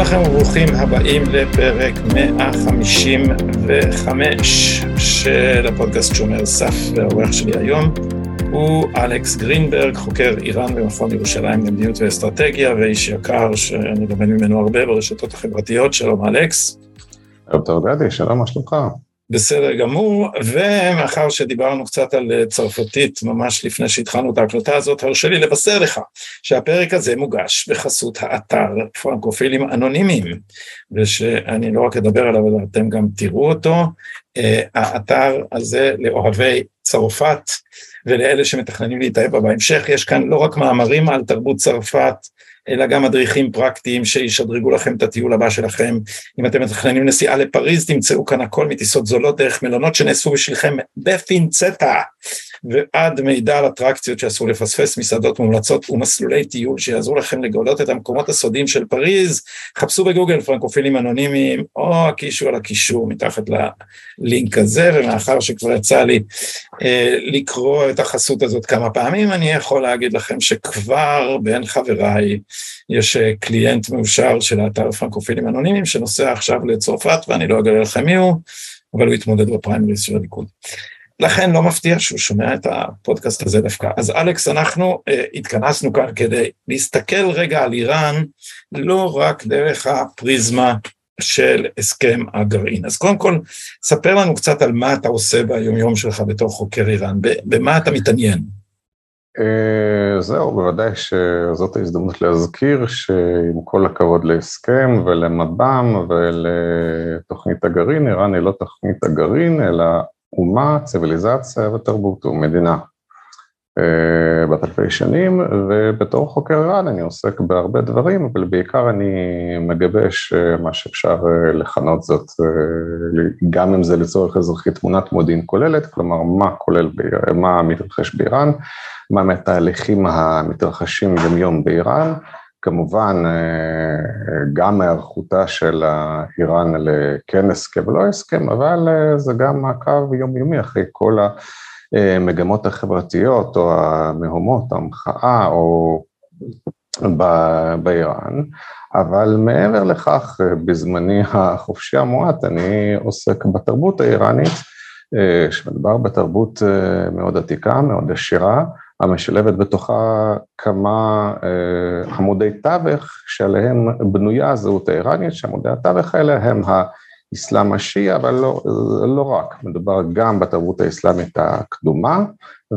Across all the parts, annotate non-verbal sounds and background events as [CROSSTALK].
לכם וברוכים הבאים לפרק 155 של הפודקאסט שומר סף, והאורח שלי היום הוא אלכס גרינברג, חוקר איראן במכון ירושלים למדיניות ואסטרטגיה, ואיש יקר שאני לומד ממנו הרבה ברשתות החברתיות. שלום אלכס. ערב טוב גדי, שלום, מה שלומך? בסדר גמור, ומאחר שדיברנו קצת על צרפתית ממש לפני שהתחלנו את ההקלטה הזאת, הרשה לי לבשר לך שהפרק הזה מוגש בחסות האתר פרנקופילים אנונימיים, ושאני לא רק אדבר עליו, אלא אתם גם תראו אותו. אה, האתר הזה לאוהבי צרפת ולאלה שמתכננים להתאהב בה בהמשך, יש כאן לא רק מאמרים על תרבות צרפת, אלא גם מדריכים פרקטיים שישדרגו לכם את הטיול הבא שלכם. אם אתם מתכננים נסיעה לפריז, תמצאו כאן הכל מטיסות זולות דרך מלונות שנאספו בשבילכם בפינצטה. ועד מידע על אטרקציות שאסור לפספס, מסעדות מומלצות ומסלולי טיול שיעזרו לכם לגלות את המקומות הסודיים של פריז, חפשו בגוגל פרנקופילים אנונימיים, או הקישו על הקישור מתחת ללינק הזה, ומאחר שכבר יצא לי לקרוא את החסות הזאת כמה פעמים, אני יכול להגיד לכם שכבר בין חבריי יש אה, קליינט מאושר של האתר פרנקופילים אנונימיים, שנוסע עכשיו לצרפת, ואני לא אגלה לכם מי הוא, אבל הוא יתמודד בפריימריז של הליכוד. לכן לא מפתיע שהוא שומע את הפודקאסט הזה דווקא. אז אלכס, אנחנו uh, התכנסנו כאן כדי להסתכל רגע על איראן, לא רק דרך הפריזמה של הסכם הגרעין. אז קודם כל, ספר לנו קצת על מה אתה עושה ביומיום שלך בתור חוקר איראן, במה אתה מתעניין. Uh, זהו, בוודאי שזאת ההזדמנות להזכיר שעם כל הכבוד להסכם ולמב"ם ולתוכנית הגרעין, איראן היא לא תוכנית הגרעין, אלא אומה, ציוויליזציה ותרבות ומדינה אה, בת אלפי שנים, ובתור חוקר איראן אני עוסק בהרבה דברים, אבל בעיקר אני מגבש אה, מה שאפשר אה, לכנות זאת, גם אם זה לצורך אזרחי תמונת מודיעין כוללת, כלומר מה כולל, מה מתרחש באיראן, מה מהתהליכים המתרחשים יום יום באיראן, כמובן גם היערכותה של איראן לכן הסכם ולא הסכם, אבל זה גם מעקב יומיומי אחרי כל המגמות החברתיות או המהומות, המחאה או באיראן, אבל מעבר לכך, בזמני החופשי המועט אני עוסק בתרבות האיראנית, שמדובר בתרבות מאוד עתיקה, מאוד עשירה, המשלבת בתוכה כמה אה, עמודי תווך שעליהם בנויה הזהות האיראנית, שעמודי התווך האלה הם האסלאם השיעי, אבל לא, לא רק, מדובר גם בתרבות האסלאמית הקדומה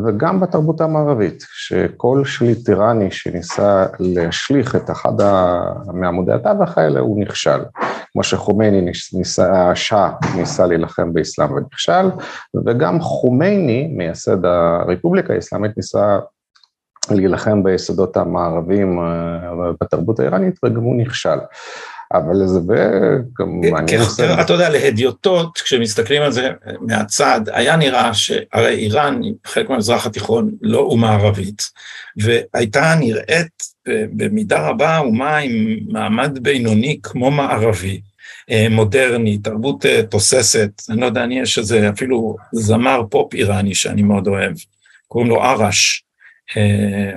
וגם בתרבות המערבית, שכל שליט איראני שניסה להשליך את אחד מעמודי התווך האלה, הוא נכשל. כמו שחומייני ניסה, השאה ניסה להילחם באסלאם ונכשל, וגם חומייני, מייסד הרפובליקה האסלאמית, ניסה להילחם ביסודות המערבים אה, בתרבות האיראנית, וגם הוא נכשל. אבל זה וכמובן... כן, אתה יודע, להדיוטות, כשמסתכלים על זה מהצד, היה נראה שהרי איראן, חלק מהמזרח התיכון, לא אומה ערבית, והייתה נראית במידה רבה אומה עם מעמד בינוני כמו מערבי, אה, מודרני, תרבות אה, תוססת, אני לא יודע, אני יש איזה אפילו זמר פופ איראני שאני מאוד אוהב, קוראים לו ארש, אה,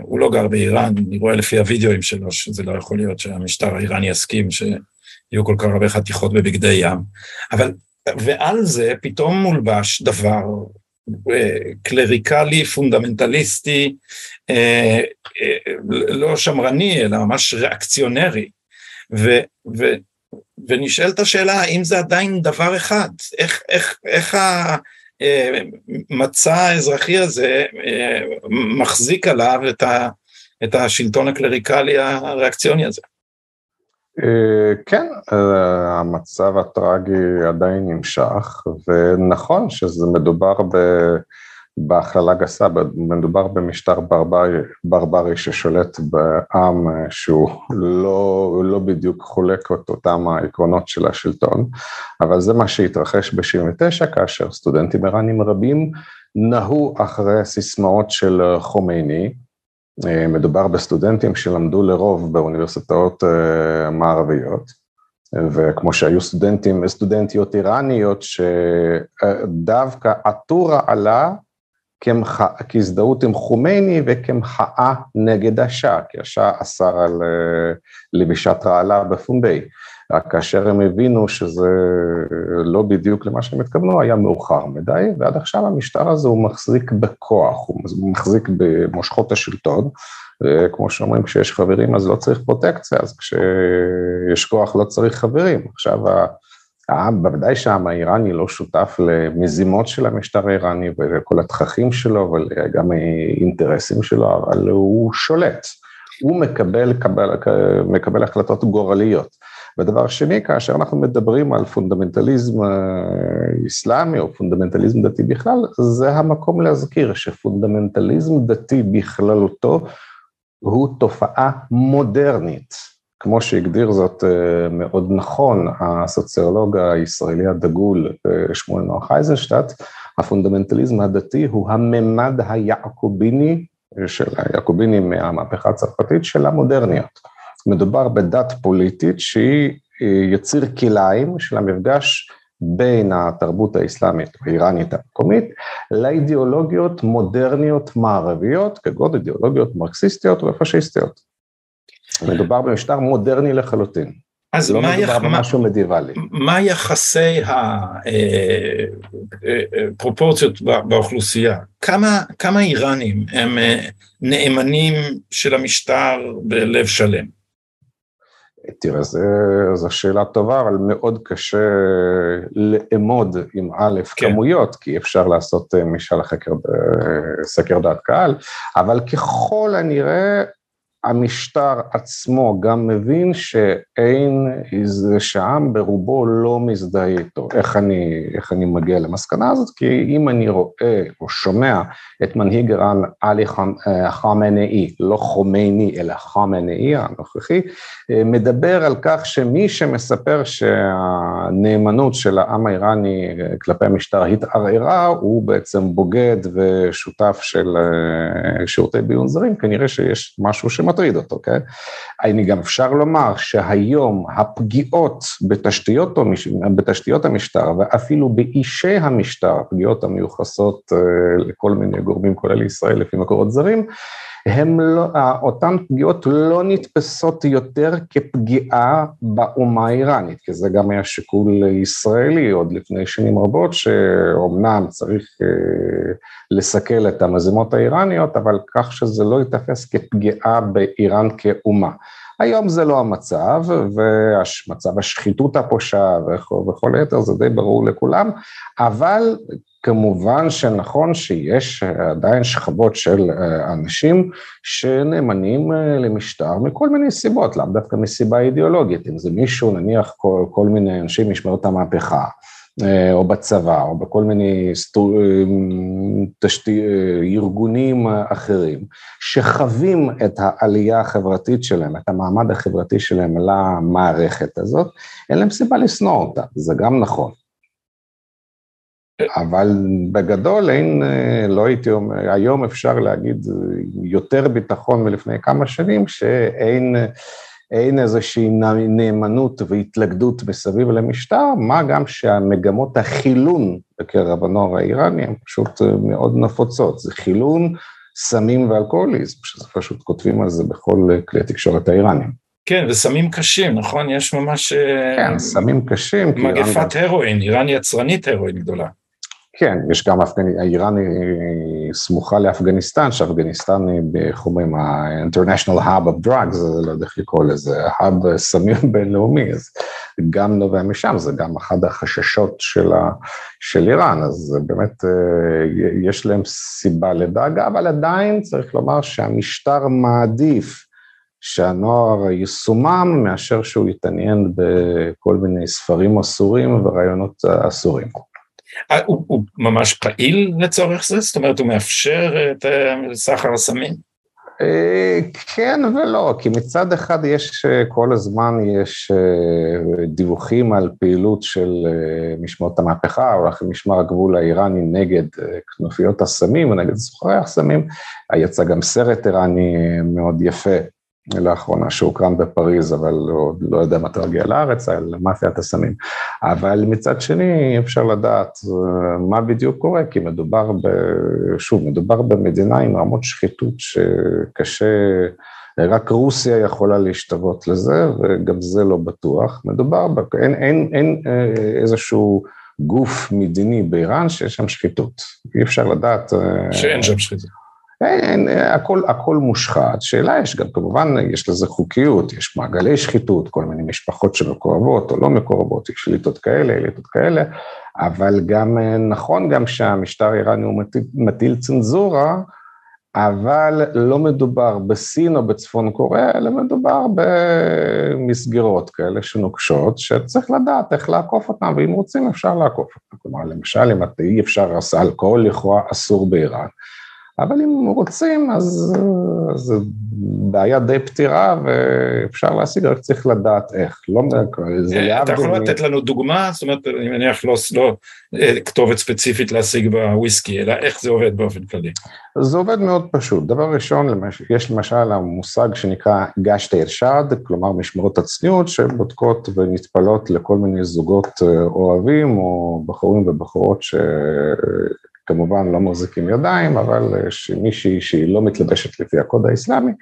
הוא לא גר באיראן, אני רואה לפי הוידאוים שלו שזה לא יכול להיות שהמשטר האיראני יסכים שיהיו כל כך הרבה חתיכות בבגדי ים, אבל, ועל זה פתאום מולבש דבר קלריקלי, פונדמנטליסטי, אה, אה, לא שמרני, אלא ממש ריאקציונרי. ו, ו, ונשאלת השאלה, האם זה עדיין דבר אחד? איך, איך, איך המצע האזרחי הזה אה, מחזיק עליו את, ה, את השלטון הקלריקלי הריאקציוני הזה? כן, המצב הטרגי עדיין נמשך, ונכון שזה מדובר ב... בהכללה גסה, מדובר במשטר ברברי, ברברי ששולט בעם שהוא לא, לא בדיוק חולק את אותם העקרונות של השלטון, אבל זה מה שהתרחש ב-79' כאשר סטודנטים איראנים רבים נהו אחרי הסיסמאות של חומייני, מדובר בסטודנטים שלמדו לרוב באוניברסיטאות מערביות, וכמו שהיו סטודנטים, סטודנטיות איראניות, שדווקא עטורה עלה כהזדהות עם חומייני וכמחאה נגד השאה, כי השאה אסר על לבישת רעלה בפומבי. רק כאשר הם הבינו שזה לא בדיוק למה שהם התכוונו, היה מאוחר מדי, ועד עכשיו המשטר הזה הוא מחזיק בכוח, הוא מחזיק במושכות השלטון, וכמו שאומרים, כשיש חברים אז לא צריך פרוטקציה, אז כשיש כוח לא צריך חברים. עכשיו, העם, בוודאי שהעם האיראני לא שותף למזימות של המשטר האיראני ולכל התככים שלו וגם האינטרסים שלו, אבל הוא שולט, הוא מקבל, מקבל, מקבל החלטות גורליות. ודבר שני, כאשר אנחנו מדברים על פונדמנטליזם איסלאמי או פונדמנטליזם דתי בכלל, זה המקום להזכיר שפונדמנטליזם דתי בכללותו הוא תופעה מודרנית, כמו שהגדיר זאת מאוד נכון הסוציולוג הישראלי הדגול שמואל נוח אייזנשטט, הפונדמנטליזם הדתי הוא הממד היעקוביני של היעקובינים מהמהפכה הצרפתית של המודרניות. מדובר בדת פוליטית שהיא יציר כלאיים של המפגש בין התרבות האסלאמית האיראנית המקומית לאידיאולוגיות מודרניות מערביות, כגון אידיאולוגיות מרקסיסטיות ופשיסטיות. מדובר במשטר מודרני לחלוטין. אז לא מה, מדובר יח... במשהו מדיוולי. מה יחסי הפרופורציות באוכלוסייה? כמה, כמה איראנים הם נאמנים של המשטר בלב שלם? תראה, זו שאלה טובה, אבל מאוד קשה לאמוד עם א' כן. כמויות, כי אפשר לעשות משאל חקר, סקר דעת קהל, אבל ככל הנראה המשטר עצמו גם מבין שאין איזה שהעם ברובו לא מזדהה איתו. איך אני, איך אני מגיע למסקנה הזאת? כי אם אני רואה או שומע את מנהיג איראן עלי חמנאי, לא חומייני אלא חמנאי הנוכחי, מדבר על כך שמי שמספר שהנאמנות של העם האיראני כלפי המשטר התערערה, הוא בעצם בוגד ושותף של שירותי ביון זרים, כנראה שיש משהו שמטריד. מטריד אותו, כן? אני גם אפשר לומר שהיום הפגיעות בתשתיות, בתשתיות המשטר ואפילו באישי המשטר, הפגיעות המיוחסות לכל מיני גורמים, כולל ישראל לפי מקורות זרים, הם לא, אותן פגיעות לא נתפסות יותר כפגיעה באומה האיראנית, כי זה גם היה שיקול ישראלי עוד לפני שנים רבות, שאומנם צריך אה, לסכל את המזימות האיראניות, אבל כך שזה לא ייתפס כפגיעה באיראן כאומה. היום זה לא המצב, ומצב השחיתות הפושעה וכל היתר זה די ברור לכולם, אבל כמובן שנכון שיש עדיין שכבות של אה, אנשים שנאמנים אה, למשטר מכל מיני סיבות, לאו דווקא מסיבה אידיאולוגית, אם זה מישהו, נניח כל, כל מיני אנשים משמרות המהפכה, אה, או בצבא, או בכל מיני סטור... תשתי... ארגונים אחרים, שחווים את העלייה החברתית שלהם, את המעמד החברתי שלהם למערכת הזאת, אין להם סיבה לשנוא אותה, זה גם נכון. אבל בגדול אין, לא הייתי אומר, היום אפשר להגיד יותר ביטחון מלפני כמה שנים, שאין אין איזושהי נאמנות והתלכדות מסביב למשטר, מה גם שהמגמות החילון בקרב הנוער האיראני הן פשוט מאוד נפוצות, זה חילון, סמים ואלכוהוליזם, שזה פשוט כותבים על זה בכל כלי התקשורת האיראנים. כן, וסמים קשים, נכון? יש ממש... כן, סמים קשים. מגפת הרואין, איראן יצרנית הרואין גדולה. כן, יש גם אפגני, איראן היא סמוכה לאפגניסטן, שאפגניסטן היא, איך אומרים, ה-International Hub of Drugs, לא יודע איך לקרוא לזה, האב סמים [LAUGHS] בינלאומי, אז גם נובע משם, זה גם אחד החששות של, ה, של איראן, אז באמת יש להם סיבה לדאגה, אבל עדיין צריך לומר שהמשטר מעדיף שהנוער יסומם מאשר שהוא יתעניין בכל מיני ספרים אסורים ורעיונות אסורים. אה, הוא, הוא ממש פעיל לצורך זה? זאת אומרת, הוא מאפשר את סחר הסמים? אה, כן ולא, כי מצד אחד יש, אה, כל הזמן יש אה, דיווחים על פעילות של משמעות המהפכה, או לכן משמר הגבול האיראני נגד כנופיות הסמים ונגד סוחרי הסמים. יצא גם סרט איראני מאוד יפה לאחרונה שהוקרן בפריז, אבל לא, לא יודע מתי הגיע לארץ, על מאפיית הסמים. אבל מצד שני, אפשר לדעת אה, מה בדיוק קורה, כי מדובר, ב, שוב, מדובר במדינה עם רמות שחיתות שקשה, רק רוסיה יכולה להשתוות לזה, וגם זה לא בטוח. מדובר, ב, אין, אין, אין אה, איזשהו... גוף מדיני באיראן שיש שם שחיתות, אי אפשר לדעת. אה, שאין שם שחיתות. אין, הכל, הכל מושחת, שאלה יש גם, כמובן יש לזה חוקיות, יש מעגלי שחיתות, כל מיני משפחות שמקורבות או לא מקורבות, יש שליטות כאלה, אליטות כאלה, אבל גם נכון גם שהמשטר האיראני הוא מטיל, מטיל צנזורה, אבל לא מדובר בסין או בצפון קוריאה, אלא מדובר במסגרות כאלה שנוקשות, שצריך לדעת איך לעקוף אותן, ואם רוצים אפשר לעקוף אותן. כלומר, למשל, אם אי אפשר, אלכוהול לכאורה אסור באיראן. אבל אם רוצים, אז זו בעיה די פתירה ואפשר להשיג, רק צריך לדעת איך. לא, זה להבדיל... אתה יכול לתת לנו דוגמה? זאת אומרת, אני מניח לא, לא אה, כתובת ספציפית להשיג בוויסקי, אלא איך זה עובד באופן כללי. זה עובד מאוד פשוט. דבר ראשון, יש למשל המושג שנקרא גשת ארשד, כלומר משמרות הצניעות, שבודקות ונטפלות לכל מיני זוגות אה, אוהבים או בחורים ובחורות ש... כמובן לא מחזיקים ידיים, אבל מישהי שהיא לא מתלבשת לפי הקוד האסלאמי,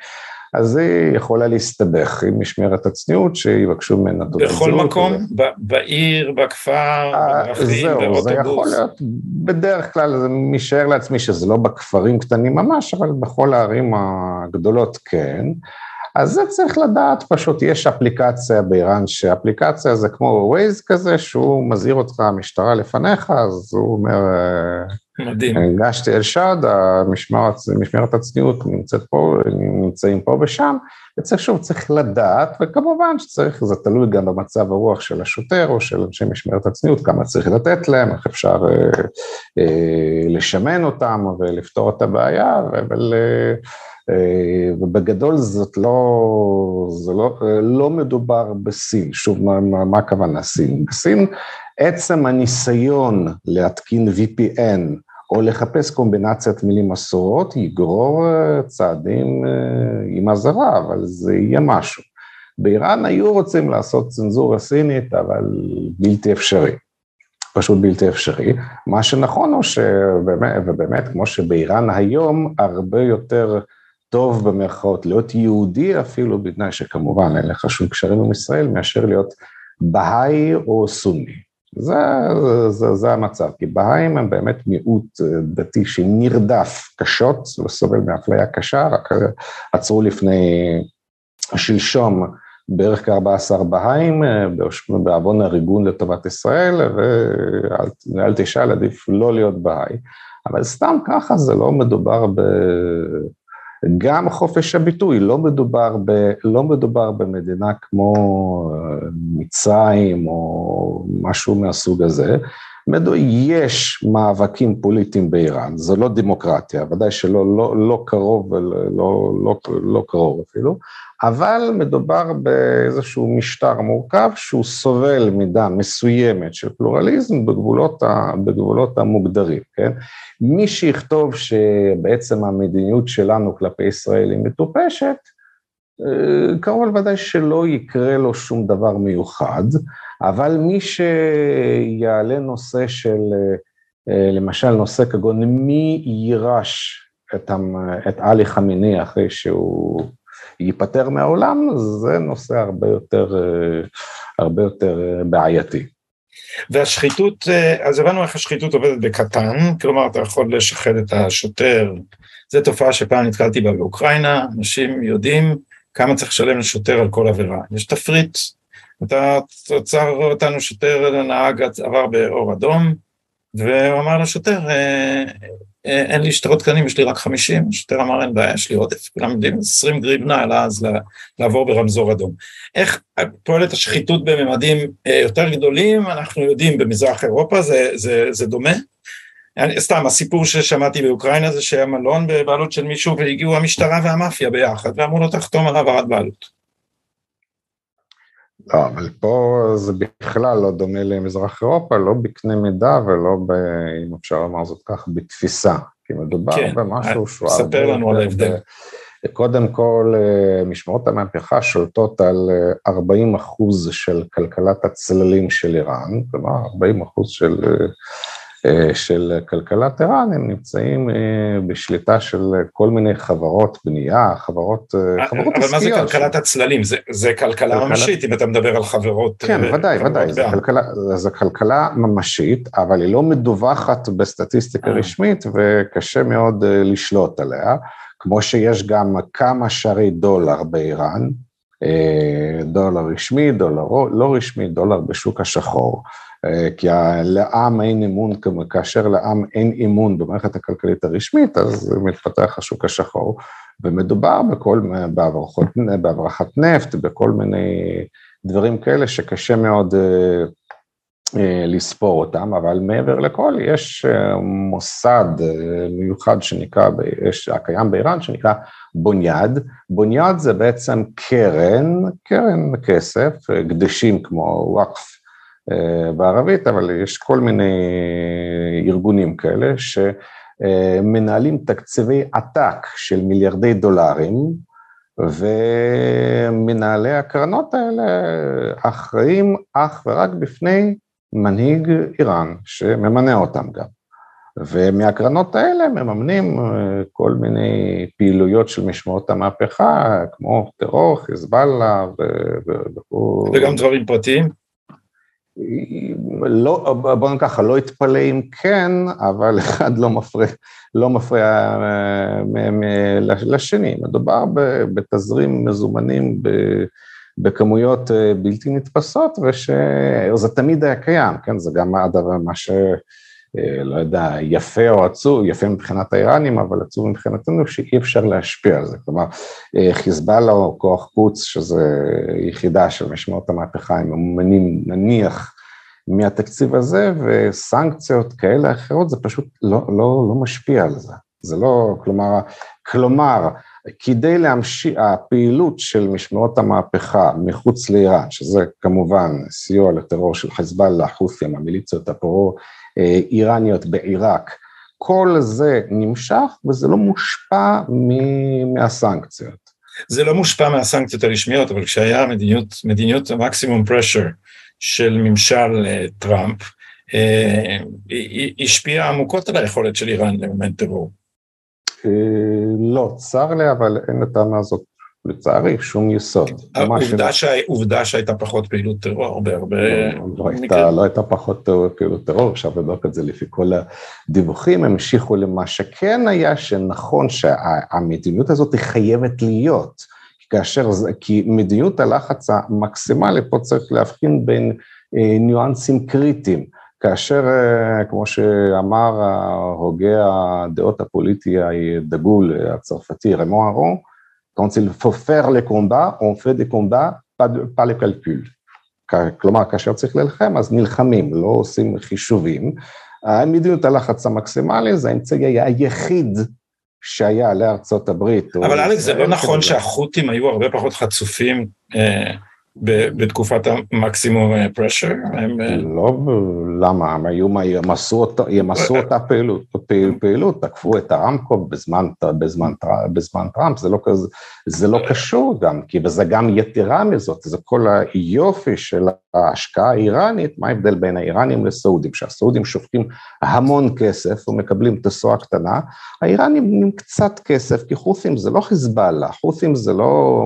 אז היא יכולה להסתבך עם משמרת הצניעות, שיבקשו ממנה תעודת זהות. בכל מקום? ו... בעיר, בכפר, בדרכים, באוטובוס? זהו, זה יכול להיות, בדרך כלל זה משער לעצמי שזה לא בכפרים קטנים ממש, אבל בכל הערים הגדולות כן. אז זה צריך לדעת, פשוט יש אפליקציה באיראן, שאפליקציה זה כמו ווייז כזה, שהוא מזהיר אותך, המשטרה לפניך, אז הוא אומר, מדהים. הגשתי אל שד, המשמרת, משמרת הצניעות נמצאת פה, נמצאים פה ושם, וצריך שוב, צריך לדעת, וכמובן שצריך, זה תלוי גם במצב הרוח של השוטר או של אנשי משמרת הצניעות, כמה צריך לתת להם, איך אפשר אה, אה, לשמן אותם ולפתור את הבעיה, אבל... אה, ובגדול זאת לא, זה לא, לא מדובר בסין, שוב, מה, מה הכוונה סין? בסין עצם הניסיון להתקין VPN או לחפש קומבינציית מילים אסורות יגרור אה, צעדים אה, עם אזהרה, אבל זה יהיה משהו. באיראן היו רוצים לעשות צנזורה סינית, אבל בלתי אפשרי. פשוט בלתי אפשרי. מה שנכון הוא שבאמת, ובאמת, כמו שבאיראן היום, הרבה יותר טוב במרכאות להיות יהודי אפילו, בתנאי שכמובן אין לך שום קשרים עם ישראל, מאשר להיות בהאי או סוני. זה, זה, זה המצב, כי בהאים הם באמת מיעוט אה, דתי שנרדף קשות וסובל מאפליה קשה, רק עצרו לפני שלשום בערך כ-14 בהאים אה, בעוון הריגון לטובת ישראל, ואל תשאל, עדיף לא להיות בהאי. אבל סתם ככה זה לא מדובר ב... גם חופש הביטוי, לא מדובר, ב, לא מדובר במדינה כמו אה, מצרים או משהו מהסוג הזה, יש מאבקים פוליטיים באיראן, זו לא דמוקרטיה, ודאי שלא לא, לא קרוב לא, לא, לא קרוב אפילו, אבל מדובר באיזשהו משטר מורכב שהוא סובל מידה מסוימת של פלורליזם בגבולות, ה, בגבולות המוגדרים, כן? מי שיכתוב שבעצם המדיניות שלנו כלפי ישראל היא מטופשת, אה, קרוב לוודאי שלא יקרה לו שום דבר מיוחד, אבל מי שיעלה נושא של, אה, למשל נושא כגון מי יירש את עלי חמיני אחרי שהוא ייפטר מהעולם, זה נושא הרבה יותר, אה, הרבה יותר בעייתי. והשחיתות, אז הבנו איך השחיתות עובדת בקטן, כלומר אתה יכול לשחד את השוטר, זו תופעה שפעם נתקלתי בה באוקראינה, אנשים יודעים כמה צריך לשלם לשוטר על כל עבירה. יש תפריט, אתה עצר אותנו שוטר, נהג עבר באור אדום, והוא אמר לשוטר, אה, אה, אין לי שטרות קטנים, יש לי רק 50, השוטר אמר, אין בעיה, יש לי עודף, כולם יודעים, 20 גריבנה, אלא אז לעבור ברמזור אדום. איך פועלת השחיתות בממדים אה, יותר גדולים, אנחנו יודעים, במזרח אירופה זה, זה, זה דומה, סתם, הסיפור ששמעתי באוקראינה זה שהיה מלון בבעלות של מישהו והגיעו המשטרה והמאפיה ביחד ואמרו לו תחתום על העברת בעלות. לא, אבל פה זה בכלל לא דומה למזרח אירופה, לא בקנה מידה ולא, ב, אם אפשר לומר זאת כך, בתפיסה, כי מדובר כן, במשהו שהוא... ספר לנו על ההבדל. קודם כל, אה, משמרות המהפכה שולטות על 40 אה, אחוז של כלכלת הצללים של איראן, כלומר 40 אחוז של אה, אה, של כלכלת ער"ן, הם נמצאים אה, בשליטה של כל מיני חברות בנייה, חברות, אה, חברות אבל עסקיות. אבל מה זה כלכלת הצללים? זה, זה כלכלה ממשית, אם אתה מדבר על חברות... כן, ודאי, ודאי, זה כלכלה, זה כלכלה ממשית, אבל היא לא מדווחת בסטטיסטיקה רשמית, וקשה מאוד לשלוט עליה, כמו שיש גם כמה שערי דולר באיראן, דולר רשמי, דולר לא רשמי, דולר בשוק השחור. אה, כי לעם אין אמון, כאשר לעם אין אמון במערכת הכלכלית הרשמית, אז מתפתח השוק השחור, ומדובר בכל, בהברחות, בהברחת נפט, בכל מיני דברים כאלה שקשה מאוד אה, אה, לספור אותם, אבל מעבר לכל יש מוסד מיוחד שנקרא, הקיים באיראן שנקרא בוניאד, בוניאד זה בעצם קרן, קרן כסף, קדשים כמו וואקף בערבית, אבל יש כל מיני ארגונים כאלה שמנהלים תקציבי עתק של מיליארדי דולרים, ומנהלי הקרנות האלה אחראים אך ורק בפני מנהיג איראן, שממנה אותם גם. ומהקרנות האלה מממנים אה, כל מיני פעילויות של משמעות המהפכה, כמו טרור, חיזבאללה וכו'. וגם דברים פרטיים? לא, בוא נגיד ככה, לא אתפלא אם כן, אבל [LAUGHS] אחד לא מפריע, לא מפריע אה, לשני. מדובר בתזרים מזומנים בכמויות אה, בלתי נתפסות, וזה תמיד היה קיים, כן? זה גם הדבר, מה ש... אה, לא יודע, יפה או עצוב, יפה מבחינת האיראנים, אבל עצוב מבחינתנו שאי אפשר להשפיע על זה. כלומר, אה, חיזבאללה או כוח קוץ, שזה יחידה של משמעות המהפכה, הם ממומנים נניח מהתקציב הזה, וסנקציות כאלה אחרות, זה פשוט לא, לא, לא משפיע על זה. זה לא, כלומר, כלומר, כדי להמשיך, הפעילות של משמעות המהפכה מחוץ לאיראן, שזה כמובן סיוע לטרור של חיזבאללה, חות'ים, המיליציות הפרו איראניות בעיראק, כל זה נמשך וזה לא מושפע מהסנקציות. זה לא מושפע מהסנקציות הרשמיות, אבל כשהיה מדיניות, מדיניות המקסימום פרשר של ממשל אה, טראמפ, אה, השפיעה עמוקות על היכולת של איראן לממן טרור. אה, לא, צר לי, אבל אין לטענה הזאת לצערי, שום יסוד. העובדה, ש... עובדה שהייתה פחות פעילות טרור בהרבה... לא, לא, הייתה, לא הייתה פחות פעילות טרור, אפשר לבדוק את זה לפי כל הדיווחים, הם המשיכו למה שכן היה, שנכון שהמדיניות הזאת היא חייבת להיות, כאשר, כי מדיניות הלחץ המקסימלי, פה צריך להבחין בין אה, ניואנסים קריטיים. כאשר, אה, כמו שאמר הוגה הדעות הפוליטי הדגול הצרפתי, רמו ארו, quand il faut faire les combats, on fait des combats, pas, de, pas le calcul. כלומר, כאשר צריך להילחם, אז נלחמים, לא עושים חישובים. מדיניות הלחץ המקסימלי זה האמצעי היחיד שהיה לארצות הברית. אבל אלכס, זה לא נכון שהחות'ים היו הרבה פחות חצופים אה, בתקופת המקסימום פרשר? אה, לא, למה? הם היו, הם עשו אותה פעילות, פעילות, תקפו את הרמקו בזמן, בזמן, בזמן טראמפ, זה לא, זה לא קשור גם, כי וזה גם יתרה מזאת, זה כל היופי של ההשקעה האיראנית, מה ההבדל בין האיראנים לסעודים, שהסעודים שופכים המון כסף ומקבלים תשואה קטנה, האיראנים עם קצת כסף, כי חות'ים זה לא חיזבאללה, חות'ים זה לא,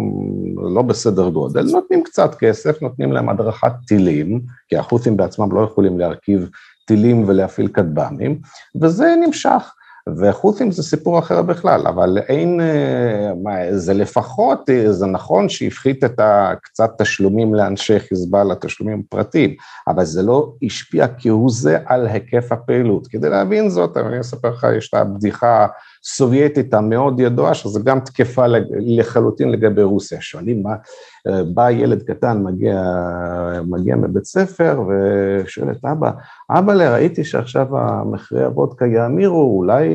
לא בסדר גודל, נותנים קצת כסף, נותנים להם הדרכת טילים, כי החות'ים בעצמם לא יכולים להרכיב טילים ולהפעיל כטב"מים, וזה נמשך. וחות'ים זה סיפור אחר בכלל, אבל אין, אה, זה לפחות, אה, זה נכון שהפחית את הקצת תשלומים לאנשי חיזבאללה, תשלומים פרטיים, אבל זה לא השפיע כהוא זה על היקף הפעילות. כדי להבין זאת, אני אספר לך, יש את הבדיחה הסובייטית המאוד ידועה, שזה גם תקפה לחלוטין לגבי רוסיה. שואלים מה, בא ילד קטן, מגיע, מגיע מבית ספר ושואל את אבא, אבא, ראיתי שעכשיו המחירי הוודקה יאמירו, אולי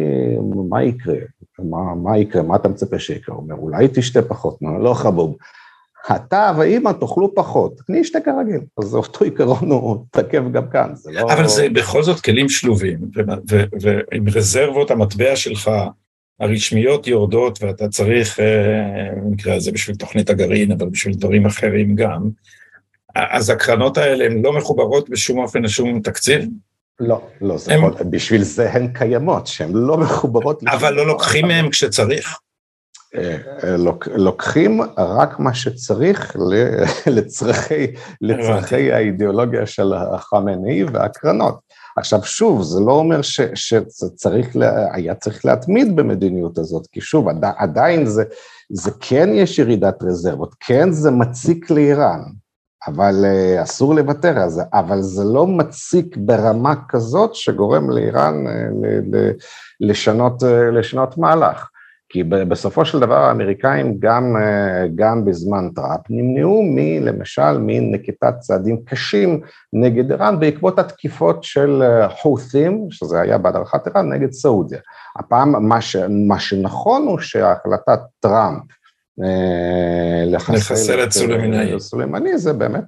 מה יקרה? מה, מה יקרה? מה אתה מצפה שיקרה? הוא אומר, אולי תשתה פחות, לא חבוב. אתה ואימא תאכלו פחות, קני שתה כרגיל. אז אותו עיקרון הוא תקף גם כאן, זה לא... אבל זה בכל זאת כלים שלובים, ועם רזרבות המטבע שלך הרשמיות יורדות ואתה צריך, אה, במקרה הזה בשביל תוכנית הגרעין, אבל בשביל דברים אחרים גם, אז הקרנות האלה הן לא מחוברות בשום אופן לשום תקציב? לא, לא, זה הם... יכול, בשביל זה הן קיימות, שהן לא מחוברות. אבל לא לוקחים מהן כשצריך? אה, אה, לוקחים רק מה שצריך [LAUGHS] לצרכי, לצרכי האידיאולוגיה של החמינאי והקרנות. עכשיו שוב, זה לא אומר ש, שצריך, היה צריך להתמיד במדיניות הזאת, כי שוב, עדיין זה, זה כן יש ירידת רזרבות, כן זה מציק לאיראן, אבל אה, אסור לוותר על זה, אבל זה לא מציק ברמה כזאת שגורם לאיראן אה, לשנות, אה, לשנות מהלך. כי בסופו של דבר האמריקאים גם, אה, גם בזמן טראמפ נמנעו מלמשל מנקיטת צעדים קשים נגד איראן בעקבות התקיפות של אה, חות'ים, שזה היה בהדרכת איראן, נגד סעודיה. הפעם מה, ש, מה שנכון הוא שהחלטת טראמפ אה, לחסל את סולימני. סולימני זה באמת,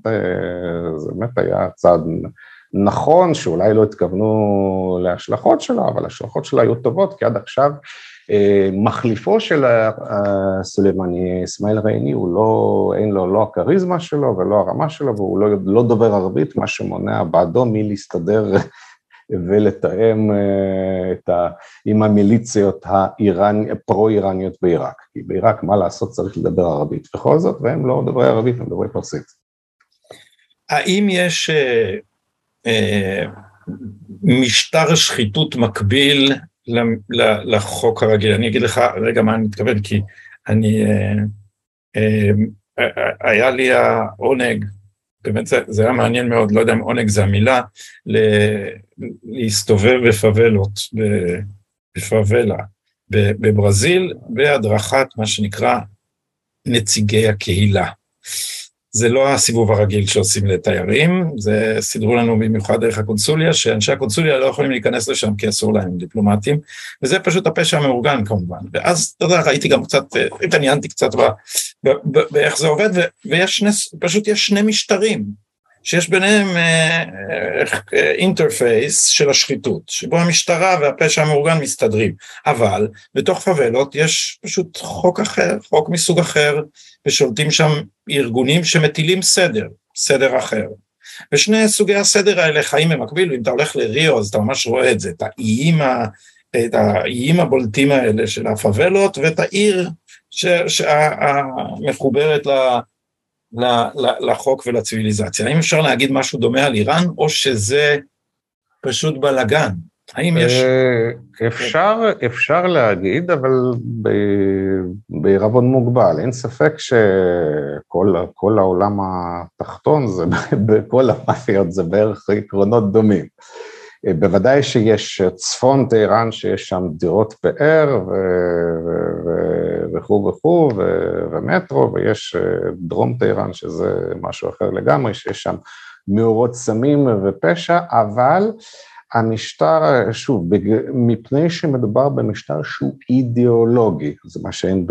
זה באמת היה צעד נכון, שאולי לא התכוונו להשלכות שלו, אבל ההשלכות שלו היו טובות, כי עד עכשיו מחליפו של סולימני, אסמאעיל רייני, הוא לא, אין לו לא הכריזמה שלו ולא הרמה שלו, והוא לא, לא דובר ערבית, מה שמונע בעדו מלהסתדר [LAUGHS] ולתאם אה, את ה, עם המיליציות הפרו-איראניות בעיראק. כי בעיראק, מה לעשות, צריך לדבר ערבית בכל זאת, והם לא דוברי ערבית, הם דוברי פרסית. האם יש אה, אה, משטר שחיתות מקביל לחוק הרגיל. אני אגיד לך רגע מה אני מתכוון, כי אני, אה, אה, אה, היה לי העונג, באמת זה, זה היה מעניין מאוד, לא יודע אם עונג זה המילה, להסתובב בפאבלות, בפאבלה, בברזיל, בהדרכת מה שנקרא נציגי הקהילה. זה לא הסיבוב הרגיל שעושים לתיירים, זה סידרו לנו במיוחד דרך הקונסוליה, שאנשי הקונסוליה לא יכולים להיכנס לשם כי אסור להם דיפלומטים, וזה פשוט הפשע המאורגן כמובן. ואז, אתה יודע, ראיתי גם קצת, התעניינתי קצת באיך זה עובד, ויש שני, פשוט יש שני משטרים. שיש ביניהם אינטרפייס uh, uh, של השחיתות, שבו המשטרה והפשע המאורגן מסתדרים, אבל בתוך פאבלות יש פשוט חוק אחר, חוק מסוג אחר, ושולטים שם ארגונים שמטילים סדר, סדר אחר. ושני סוגי הסדר האלה חיים במקביל, ואם אתה הולך לריו אז אתה ממש רואה את זה, את האיים, את האיים הבולטים האלה של הפאבלות ואת העיר המחוברת לחוק ולציוויליזציה. האם אפשר להגיד משהו דומה על איראן, או שזה פשוט בלאגן? האם יש... אה, אפשר, אפשר להגיד, אבל בעירבון מוגבל. אין ספק שכל העולם התחתון, זה, [LAUGHS] בכל המאפיות זה בערך עקרונות דומים. בוודאי שיש צפון טהרן, שיש שם דירות פאר וכו' וכו', ומטרו, ויש אה, דרום טהרן, שזה משהו אחר לגמרי, שיש שם מאורות סמים ופשע, אבל המשטר, שוב, מפני שמדובר במשטר שהוא אידיאולוגי, זה מה שאין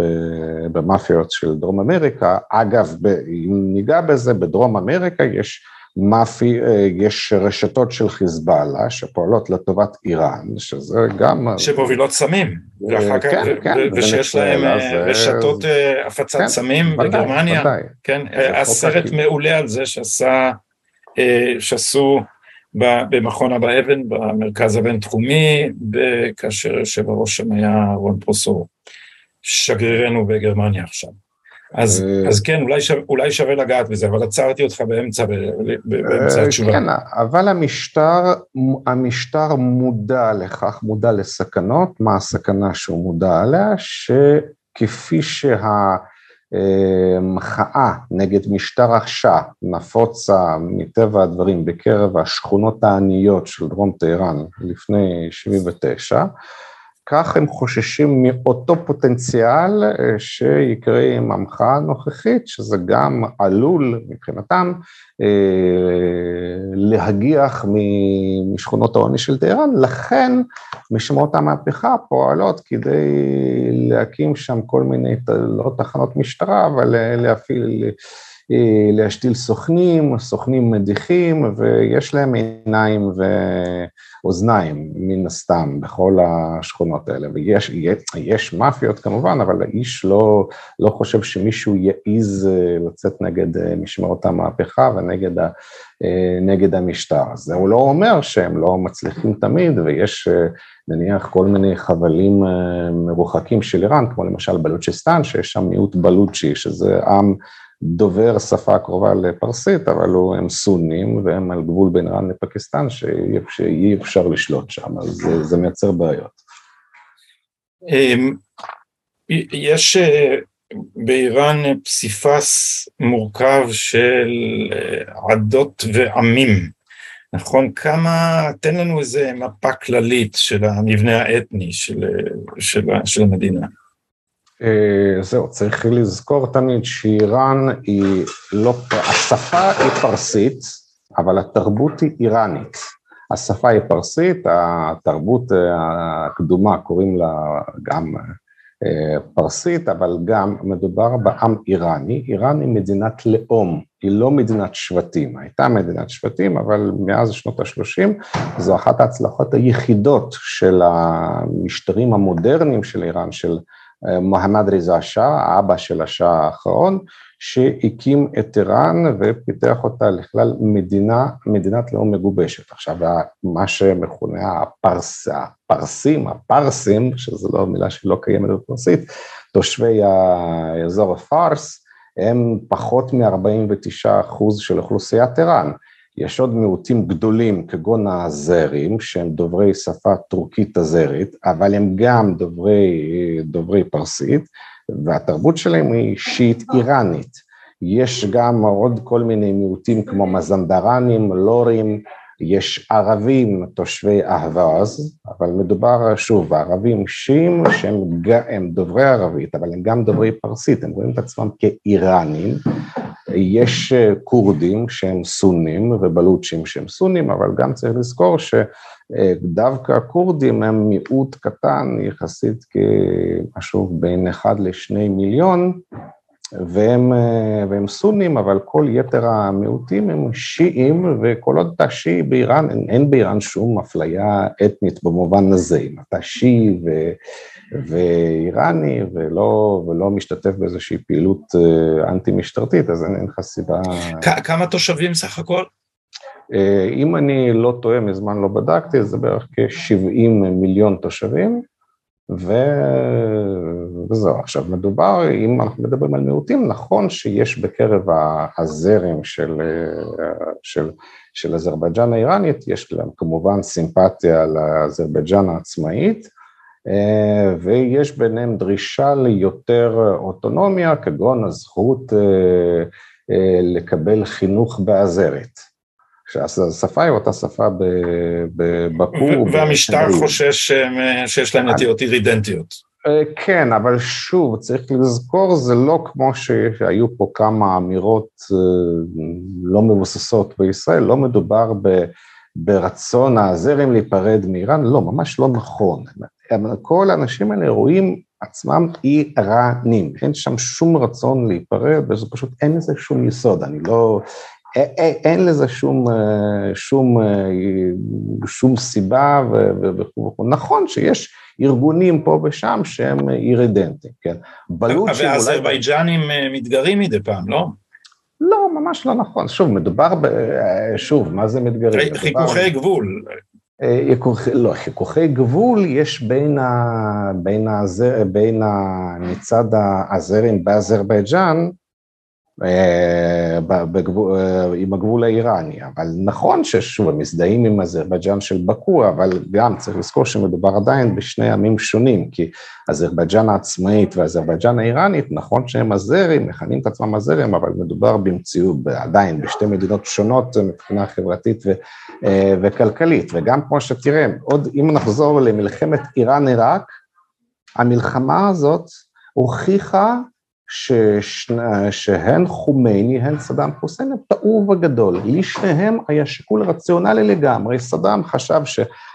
במאפיות של דרום אמריקה, אגב, אם ניגע בזה, בדרום אמריקה יש מאפי, יש רשתות של חיזבאללה שפועלות לטובת איראן, שזה גם... שמובילות סמים, ואחר כך, כן, כן, ושיש להם אה, רשתות אה, הפצת כן, סמים בגרמניה, כן, הסרט מעולה על זה שעשה, אה, שעשו במכון אבא אבן, במרכז הבינתחומי, כאשר יושב הראש שם היה רון פרוסור, שגרירנו בגרמניה עכשיו. אז, אה, אז כן, אולי, שווה, אולי שווה לגעת בזה, אבל עצרתי אותך באמצע, באמצע אה, התשובה. כן, אבל המשטר, המשטר מודע לכך, מודע לסכנות, מה הסכנה שהוא מודע עליה, שכפי שה... מחאה נגד משטר השאה נפוצה מטבע הדברים בקרב השכונות העניות של דרום טהרן לפני 79, כך הם חוששים מאותו פוטנציאל שיקרה עם המחאה הנוכחית, שזה גם עלול מבחינתם להגיח משכונות העוני של טהרן, לכן משמעות המהפכה פועלות כדי להקים שם כל מיני, לא תחנות משטרה, אבל להפעיל להשתיל סוכנים, סוכנים מדיחים, ויש להם עיניים ואוזניים, מן הסתם, בכל השכונות האלה. ויש יש מאפיות כמובן, אבל האיש לא, לא חושב שמישהו יעז לצאת נגד משמרות המהפכה ונגד ה, נגד המשטר. זה הוא לא אומר שהם לא מצליחים תמיד, ויש נניח כל מיני חבלים מרוחקים של איראן, כמו למשל בלוצ'יסטן, שיש שם מיעוט בלוצ'י, שזה עם דובר שפה קרובה לפרסית, אבל הם סונים והם על גבול בין איראן לפקיסטן שאי אפשר לשלוט שם, אז זה, זה מייצר בעיות. אמ, יש אה, באיראן פסיפס מורכב של אה, עדות ועמים, נכון? כמה, תן לנו איזה מפה כללית של המבנה האתני של, אה, של, של המדינה. אה, זהו, צריך לזכור תמיד שאיראן היא לא, השפה היא פרסית, אבל התרבות היא איראנית. השפה היא פרסית, התרבות אה, הקדומה קוראים לה גם אה, פרסית, אבל גם מדובר בעם איראני. איראן היא מדינת לאום, היא לא מדינת שבטים. הייתה מדינת שבטים, אבל מאז שנות ה-30 זו אחת ההצלחות היחידות של המשטרים המודרניים של איראן, של מוחמד ריזה שאה, האבא של השאה האחרון, שהקים את איראן ופיתח אותה לכלל מדינה, מדינת לאום מגובשת. עכשיו, מה שמכונה הפרס, הפרסים, הפרסים, שזו לא מילה שלא קיימת בפרסית, תושבי האזור הפרס, הם פחות מ-49% של אוכלוסיית איראן. יש עוד מיעוטים גדולים כגון הזרים, שהם דוברי שפה טורקית הזרית, אבל הם גם דוברי, דוברי פרסית, והתרבות שלהם היא שיעית איראנית. יש גם עוד כל מיני מיעוטים כמו מזנדרנים, לורים, יש ערבים תושבי אהווז, אבל מדובר שוב, ערבים שיעים שהם דוברי ערבית, אבל הם גם דוברי פרסית, הם רואים את עצמם כאיראנים, יש אה, כורדים שהם סונים ובלוצ'ים שהם סונים, אבל גם צריך לזכור שדווקא הכורדים הם מיעוט קטן יחסית כמשהו בין 1 ל-2 מיליון, והם, אה, והם סונים, אבל כל יתר המיעוטים הם שיעים, וכל עוד אתה שיעי באיראן, אין, אין באיראן שום אפליה אתנית במובן הזה, אם אתה שיעי ו... ואיראני ולא, ולא משתתף באיזושהי פעילות אה, אנטי-משטרתית, אז אין, לך סיבה... כמה תושבים סך הכל? אה, אם אני לא טועה, מזמן לא בדקתי, זה בערך כ-70 מיליון תושבים, ו... וזהו. עכשיו, מדובר, אם אנחנו מדברים על מיעוטים, נכון שיש בקרב הזרם של, של, של אזרבייג'אן האיראנית, יש להם כמובן סימפתיה לאזרבייג'אן העצמאית, ויש ביניהם דרישה ליותר אוטונומיה, כגון הזכות אה, אה, לקבל חינוך בעזרת. שהשפה היא אותה שפה בבקור. והמשטר חושש שיש להם נטיות אירידנטיות. כן, אבל שוב, צריך לזכור, זה לא כמו שהיו פה כמה אמירות לא מבוססות בישראל, לא מדובר ברצון הזרם להיפרד מאיראן, לא, ממש לא נכון. כל האנשים האלה רואים עצמם איראנים, אין שם שום רצון להיפרד, וזה פשוט, אין לזה שום יסוד, אני לא, אין, לזה שום, שום, שום סיבה וכו' וכו'. נכון שיש ארגונים פה ושם שהם אירידנטים, כן. בלוצ'ים... והאזרבייג'נים מתגרים מדי פעם, לא? לא, ממש לא נכון. שוב, מדובר ב... שוב, מה זה מתגרים? חיכוכי גבול. אה, לא, חיכוכי גבול יש בין, ה, בין, הזר, בין ה, מצד האזרים באזרבייג'אן, אה, עם הגבול האיראני, אבל נכון ששוב, הם מזדהים עם אזרבייג'אן של באקו, אבל גם צריך לזכור שמדובר עדיין בשני עמים שונים, כי אזרבייג'אן העצמאית ואזרבייג'אן האיראנית, נכון שהם הזרים, מכנים את עצמם הזרים, אבל מדובר במציאות עדיין בשתי מדינות שונות מבחינה חברתית ו, אה, וכלכלית, וגם כמו שתראה, עוד אם נחזור למלחמת איראן-עיראק, המלחמה הזאת הוכיחה ששנה, שהן חומייני, הן סדאם חוסיין, הם טעו בגדול. לשניהם היה שיקול רציונלי לגמרי. סדאם חשב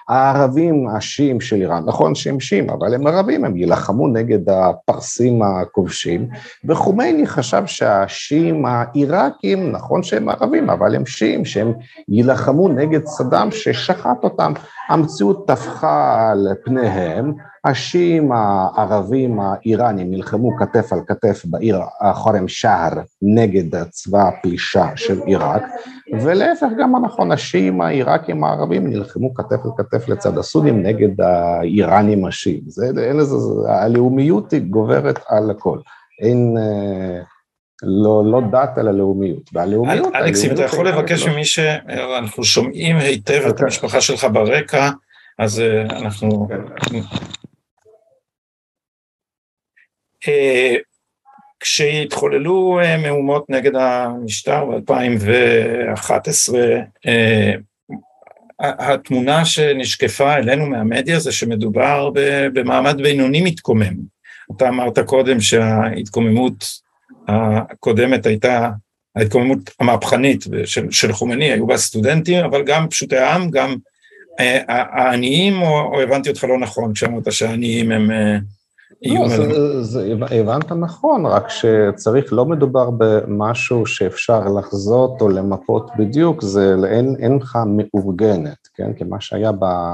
שהערבים השיעים של איראן, נכון שהם שיעים, אבל הם ערבים, הם יילחמו נגד הפרסים הכובשים, וחומייני חשב שהשיעים העיראקים, נכון שהם ערבים, אבל הם שיעים, שהם יילחמו נגד סדאם ששחט אותם. המציאות טפחה על פניהם, השיעים הערבים האיראנים נלחמו כתף על כתף בעיר חורם שער נגד צבא הפלישה של עיראק, ולהפך גם הנכון, השיעים העיראקים הערבים נלחמו כתף על כתף לצד הסונים נגד האיראנים השיעים. זה, אין לזה, הלאומיות היא גוברת על הכל. אין... לא, לא דת אלא לאומיות, והלאומיות... אלכס, אם אתה יכול לבקש ממי שאנחנו שומעים היטב את המשפחה שלך ברקע, אז אה, אנחנו... אה, כשהתחוללו אה, מהומות נגד המשטר ב-2011, אה, התמונה שנשקפה אלינו מהמדיה זה שמדובר במעמד בינוני מתקומם. אתה אמרת קודם שההתקוממות הקודמת הייתה ההתקוממות המהפכנית של, של חומני, היו בה סטודנטים, אבל גם פשוטי העם, גם העניים, או, או הבנתי אותך לא נכון כשאמרת שהעניים הם לא, זה, זה, הבנת נכון, רק שצריך, לא מדובר במשהו שאפשר לחזות או למפות בדיוק, זה אין לך מאורגנת, כן? כי מה שהיה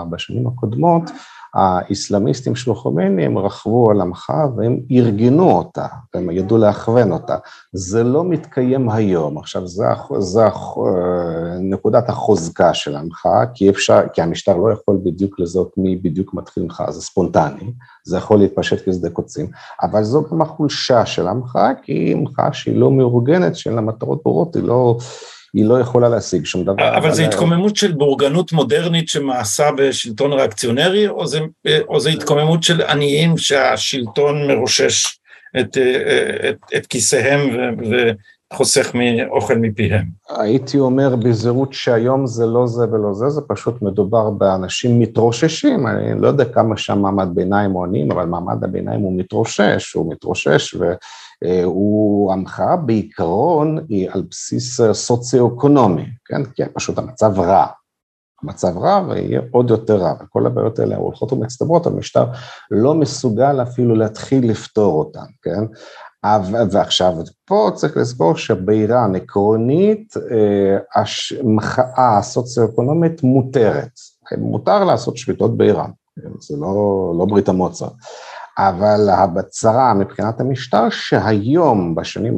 בשנים הקודמות, האסלאמיסטים של חומייני, הם רכבו על עמך והם ארגנו אותה, הם ידעו להכוון אותה. זה לא מתקיים היום. עכשיו, זה, זה נקודת החוזקה של עמך, כי אפשר, כי המשטר לא יכול בדיוק לזהות מי בדיוק מתחיל ממך, זה ספונטני, זה יכול להתפשט כשדה קוצים, אבל זו גם החולשה של עמך, כי עמך שהיא לא מאורגנת, שאין לה מטרות ברורות, היא לא... היא לא יכולה להשיג שום דבר. אבל זו התקוממות של בורגנות מודרנית שמעשה בשלטון ריאקציונרי, או זה, או זה התקוממות של עניים שהשלטון מרושש את, את, את כיסיהם ו, וחוסך מאוכל מפיהם? הייתי אומר בזהירות שהיום זה לא זה ולא זה, זה פשוט מדובר באנשים מתרוששים, אני לא יודע כמה שם מעמד ביניים או עניים, אבל מעמד הביניים הוא מתרושש, הוא מתרושש, ו... הוא המחאה בעיקרון היא על בסיס אה, סוציו-אקונומי, כן? כי פשוט המצב רע. המצב רע ויהיה עוד יותר רע, וכל הבעיות האלה הולכות ומצטברות, המשטר לא מסוגל אפילו להתחיל לפתור אותן, כן? ועכשיו, פה צריך לזכור שבאיראן עקרונית אה, המחאה הסוציו-אקונומית מותרת. מותר לעשות שביתות באיראן, זה לא, לא ברית המוצא. אבל הבצרה מבחינת המשטר שהיום, בשנים,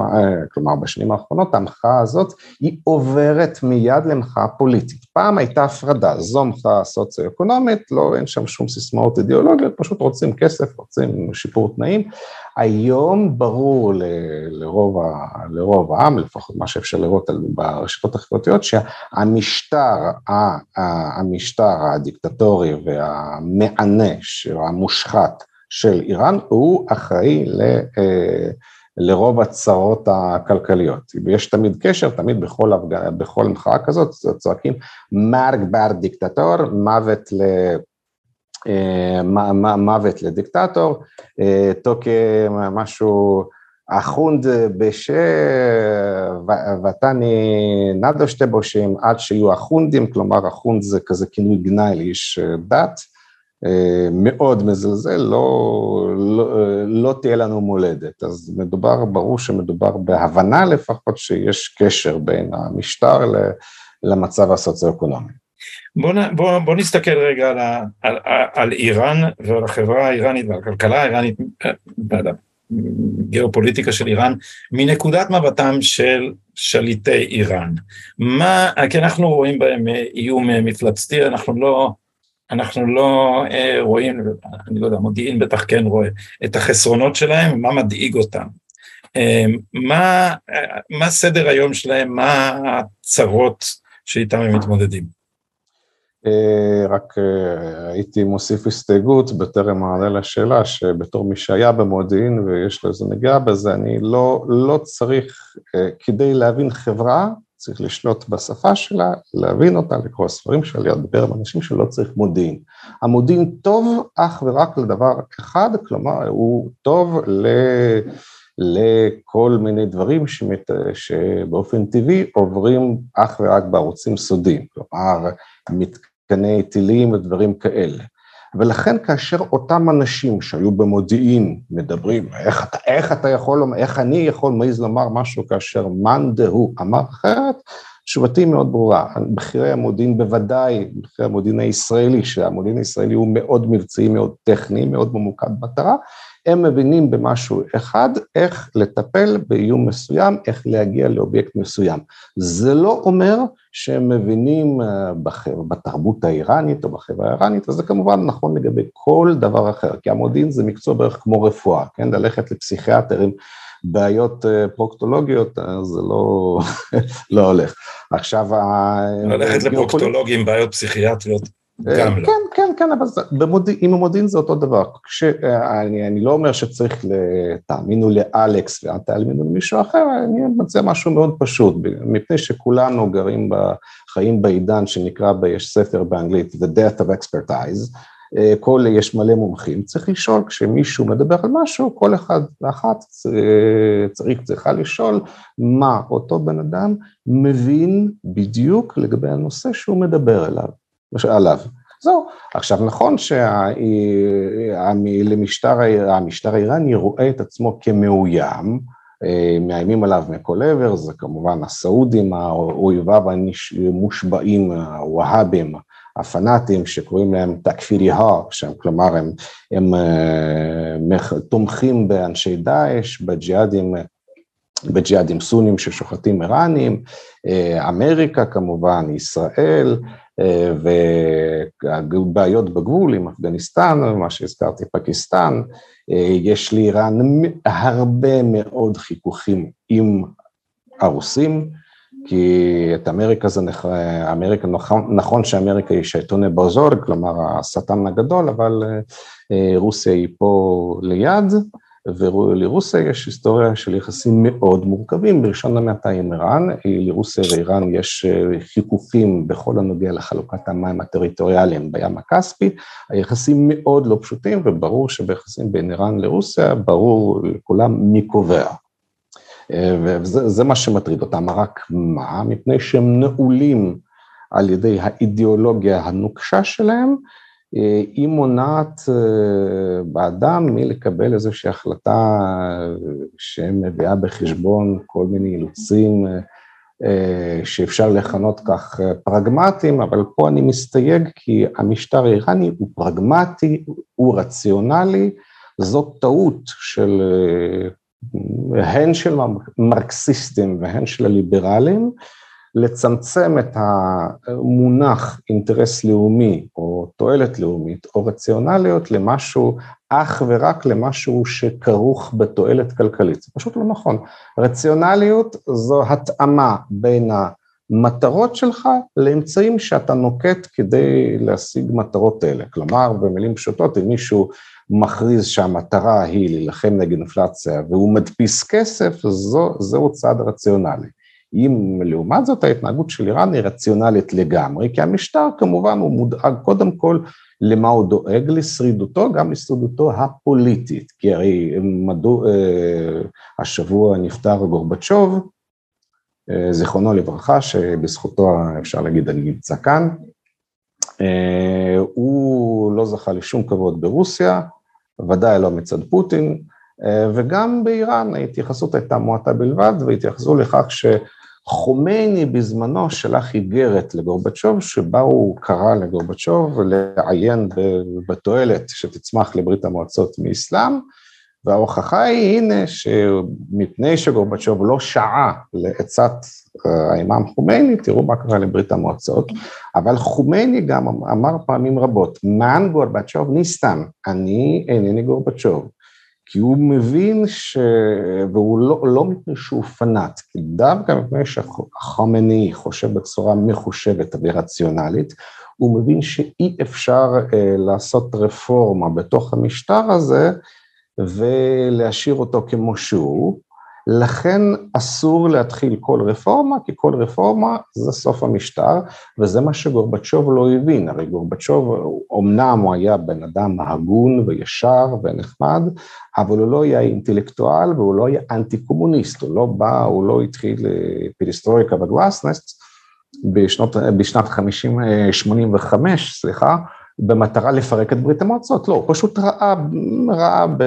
כלומר בשנים האחרונות, המחאה הזאת היא עוברת מיד למחאה פוליטית. פעם הייתה הפרדה, זו מחאה סוציו-אקונומית, לא, אין שם שום סיסמאות אידיאולוגיות, פשוט רוצים כסף, רוצים שיפור תנאים. היום ברור ל, לרוב, ה, לרוב העם, לפחות מה שאפשר לראות ברשתות החברתיות, שהמשטר, המשטר הדיקטטורי והמענש, המושחת, של איראן, הוא אחראי ל, אה, לרוב הצרות הכלכליות. יש תמיד קשר, תמיד בכל, בכל מחאה כזאת צועקים מרג בר דיקטטור, מוות ל... אה, מוות לדיקטטור, אה, תוקי משהו החונד בשה ותני נדו שתי בושים עד שיהיו החונדים, כלומר החונד זה כזה כינוי גנאי לאיש דת, אה, מאוד מזלזל, לא, לא, לא תהיה לנו מולדת. אז מדובר, ברור שמדובר בהבנה לפחות שיש קשר בין המשטר למצב הסוציו-אקונומי. בוא, בוא, בוא נסתכל רגע על, על, על איראן ועל החברה האיראנית ועל הכלכלה האיראנית, ועל הגיאופוליטיקה של איראן, מנקודת מבטם של שליטי איראן. מה, כי אנחנו רואים בהם איום מפלצתי, אנחנו לא... אנחנו לא אה, רואים, אני לא יודע, מודיעין בטח כן רואה, את החסרונות שלהם, מה מדאיג אותם. מה, מה סדר היום שלהם, מה הצרות שאיתם הם מתמודדים? רק הייתי מוסיף הסתייגות בטרם מענה לשאלה, שבתור מי שהיה במודיעין ויש לו איזה נגיעה בזה, אני לא, לא צריך, כדי להבין חברה, צריך לשלוט בשפה שלה, להבין אותה, לקרוא ספרים שלה, לדבר עם אנשים שלא צריך מודיעין. המודיעין טוב אך ורק לדבר אחד, כלומר הוא טוב ל... לכל מיני דברים שמת, שבאופן טבעי עוברים אך ורק בערוצים סודיים, כלומר מתקני טילים ודברים כאלה. ולכן כאשר אותם אנשים שהיו במודיעין מדברים, איך אתה, איך אתה יכול, איך אני יכול מעז לומר משהו כאשר מאן דהוא אמר אחרת, תשובתי מאוד ברורה, בכירי המודיעין בוודאי, בכירי המודיעין הישראלי, שהמודיעין הישראלי הוא מאוד מבצעי, מאוד טכני, מאוד ממוקד מטרה, הם מבינים במשהו אחד, איך לטפל באיום מסוים, איך להגיע לאובייקט מסוים. זה לא אומר שהם מבינים אה, בתרבות האיראנית או בחברה האיראנית, וזה כמובן נכון לגבי כל דבר אחר, כי המודיעין זה מקצוע בערך כמו רפואה, כן, ללכת לפסיכיאטר עם בעיות אה, פרוקטולוגיות, אה, זה לא, [LAUGHS] לא הולך. עכשיו... ללכת לפרוקטולוגים עם בעיות פסיכיאטריות. גם לא. כן, כן, כן, אבל במוד... עם המודיעין זה אותו דבר. כש... אני, אני לא אומר שצריך, תאמינו לאלכס ואל תאמינו למישהו אחר, אני מציע משהו מאוד פשוט, מפני שכולנו גרים, חיים בעידן שנקרא, יש ספר באנגלית, The Death of Expertise, כל, יש מלא מומחים, צריך לשאול, כשמישהו מדבר על משהו, כל אחד ואחת צריך, צריכה לשאול מה אותו בן אדם מבין בדיוק לגבי הנושא שהוא מדבר אליו. עליו. זהו. עכשיו, נכון שהמשטר האיראני רואה את עצמו כמאוים, אה, מאיימים עליו מכל עבר, זה כמובן הסעודים, האויביו המושבעים, הווהאבים, הפנאטים, שקוראים להם תקפיריהה, שהם כלומר הם, הם, הם אה, תומכים באנשי דאעש, בג'יהאדים בג'יהאדים סונים ששוחטים איראנים, אה, אמריקה כמובן, ישראל, ובעיות בגבול עם אפגניסטן, מה שהזכרתי, פקיסטן, אה, יש לאיראן הרבה מאוד חיכוכים עם הרוסים, כי את אמריקה זה, נח... אמריקה, נכון, נכון שאמריקה היא שייטוני באזור, כלומר השטן הגדול, אבל רוסיה היא פה ליד, ולרוסיה יש היסטוריה של יחסים מאוד מורכבים, בלשון המעטה עם איראן, לרוסיה ואיראן יש אה, חיכוכים בכל הנוגע לחלוקת המים הטריטוריאליים בים הכספי, היחסים מאוד לא פשוטים, וברור שביחסים בין איראן לרוסיה, ברור לכולם מי קובע. אה, וזה מה שמטריד אותם, רק מה? מפני שהם נעולים על ידי האידיאולוגיה הנוקשה שלהם, היא מונעת אה, באדם מלקבל איזושהי החלטה שמביאה בחשבון כל מיני אילוצים אה, שאפשר לכנות כך פרגמטיים, אבל פה אני מסתייג כי המשטר האיראני הוא פרגמטי, הוא רציונלי, זאת טעות של הן של מרקסיסטים והן של הליברלים, לצמצם את המונח אינטרס לאומי או תועלת לאומית או רציונליות למשהו, אך ורק למשהו שכרוך בתועלת כלכלית. זה פשוט לא נכון. רציונליות זו התאמה בין המטרות שלך לאמצעים שאתה נוקט כדי להשיג מטרות אלה. כלומר, במילים פשוטות, אם מישהו מכריז שהמטרה היא להילחם נגד אינפלציה והוא מדפיס כסף, זו, זהו צעד רציונלי. אם לעומת זאת ההתנהגות של איראן היא רציונלית לגמרי, כי המשטר כמובן הוא מודאג קודם כל למה הוא דואג, לשרידותו, גם לשרידותו הפוליטית, כי הרי מדוע, אה, השבוע נפטר גורבצ'וב, אה, זיכרונו לברכה, שבזכותו אפשר להגיד אני נמצא כאן, אה, הוא לא זכה לשום כבוד ברוסיה, ודאי לא מצד פוטין, וגם באיראן ההתייחסות הייתה מועטה בלבד, והתייחסו לכך ש... חומייני בזמנו שלח איגרת לגורבצ'וב, שבה הוא קרא לגורבצ'וב לעיין בתועלת שתצמח לברית המועצות מאסלאם, וההוכחה היא, הנה, שמפני שגורבצ'וב לא שעה לעצת אה, האימאם חומייני, תראו מה קרה לברית המועצות, אבל חומייני גם אמר פעמים רבות, מן גורבצ'וב ניסתם, אני אינני גורבצ'וב. כי הוא מבין ש... והוא לא, לא מפני שהוא פנאט, כי דווקא מפני שהחמני חושב בצורה מחושבת ורציונלית, הוא מבין שאי אפשר אה, לעשות רפורמה בתוך המשטר הזה ולהשאיר אותו כמו שהוא, לכן אסור להתחיל כל רפורמה, כי כל רפורמה זה סוף המשטר, וזה מה שגורבצ'וב לא הבין, הרי גורבצ'וב, אמנם הוא היה בן אדם הגון וישר ונחמד, אבל הוא לא היה אינטלקטואל והוא לא היה אנטי קומוניסט, הוא לא בא, הוא לא התחיל פריסטוריקה בגלסנסט בשנות, בשנת 50, 85, סליחה, במטרה לפרק את ברית המועצות, לא, הוא פשוט ראה, ראה ב,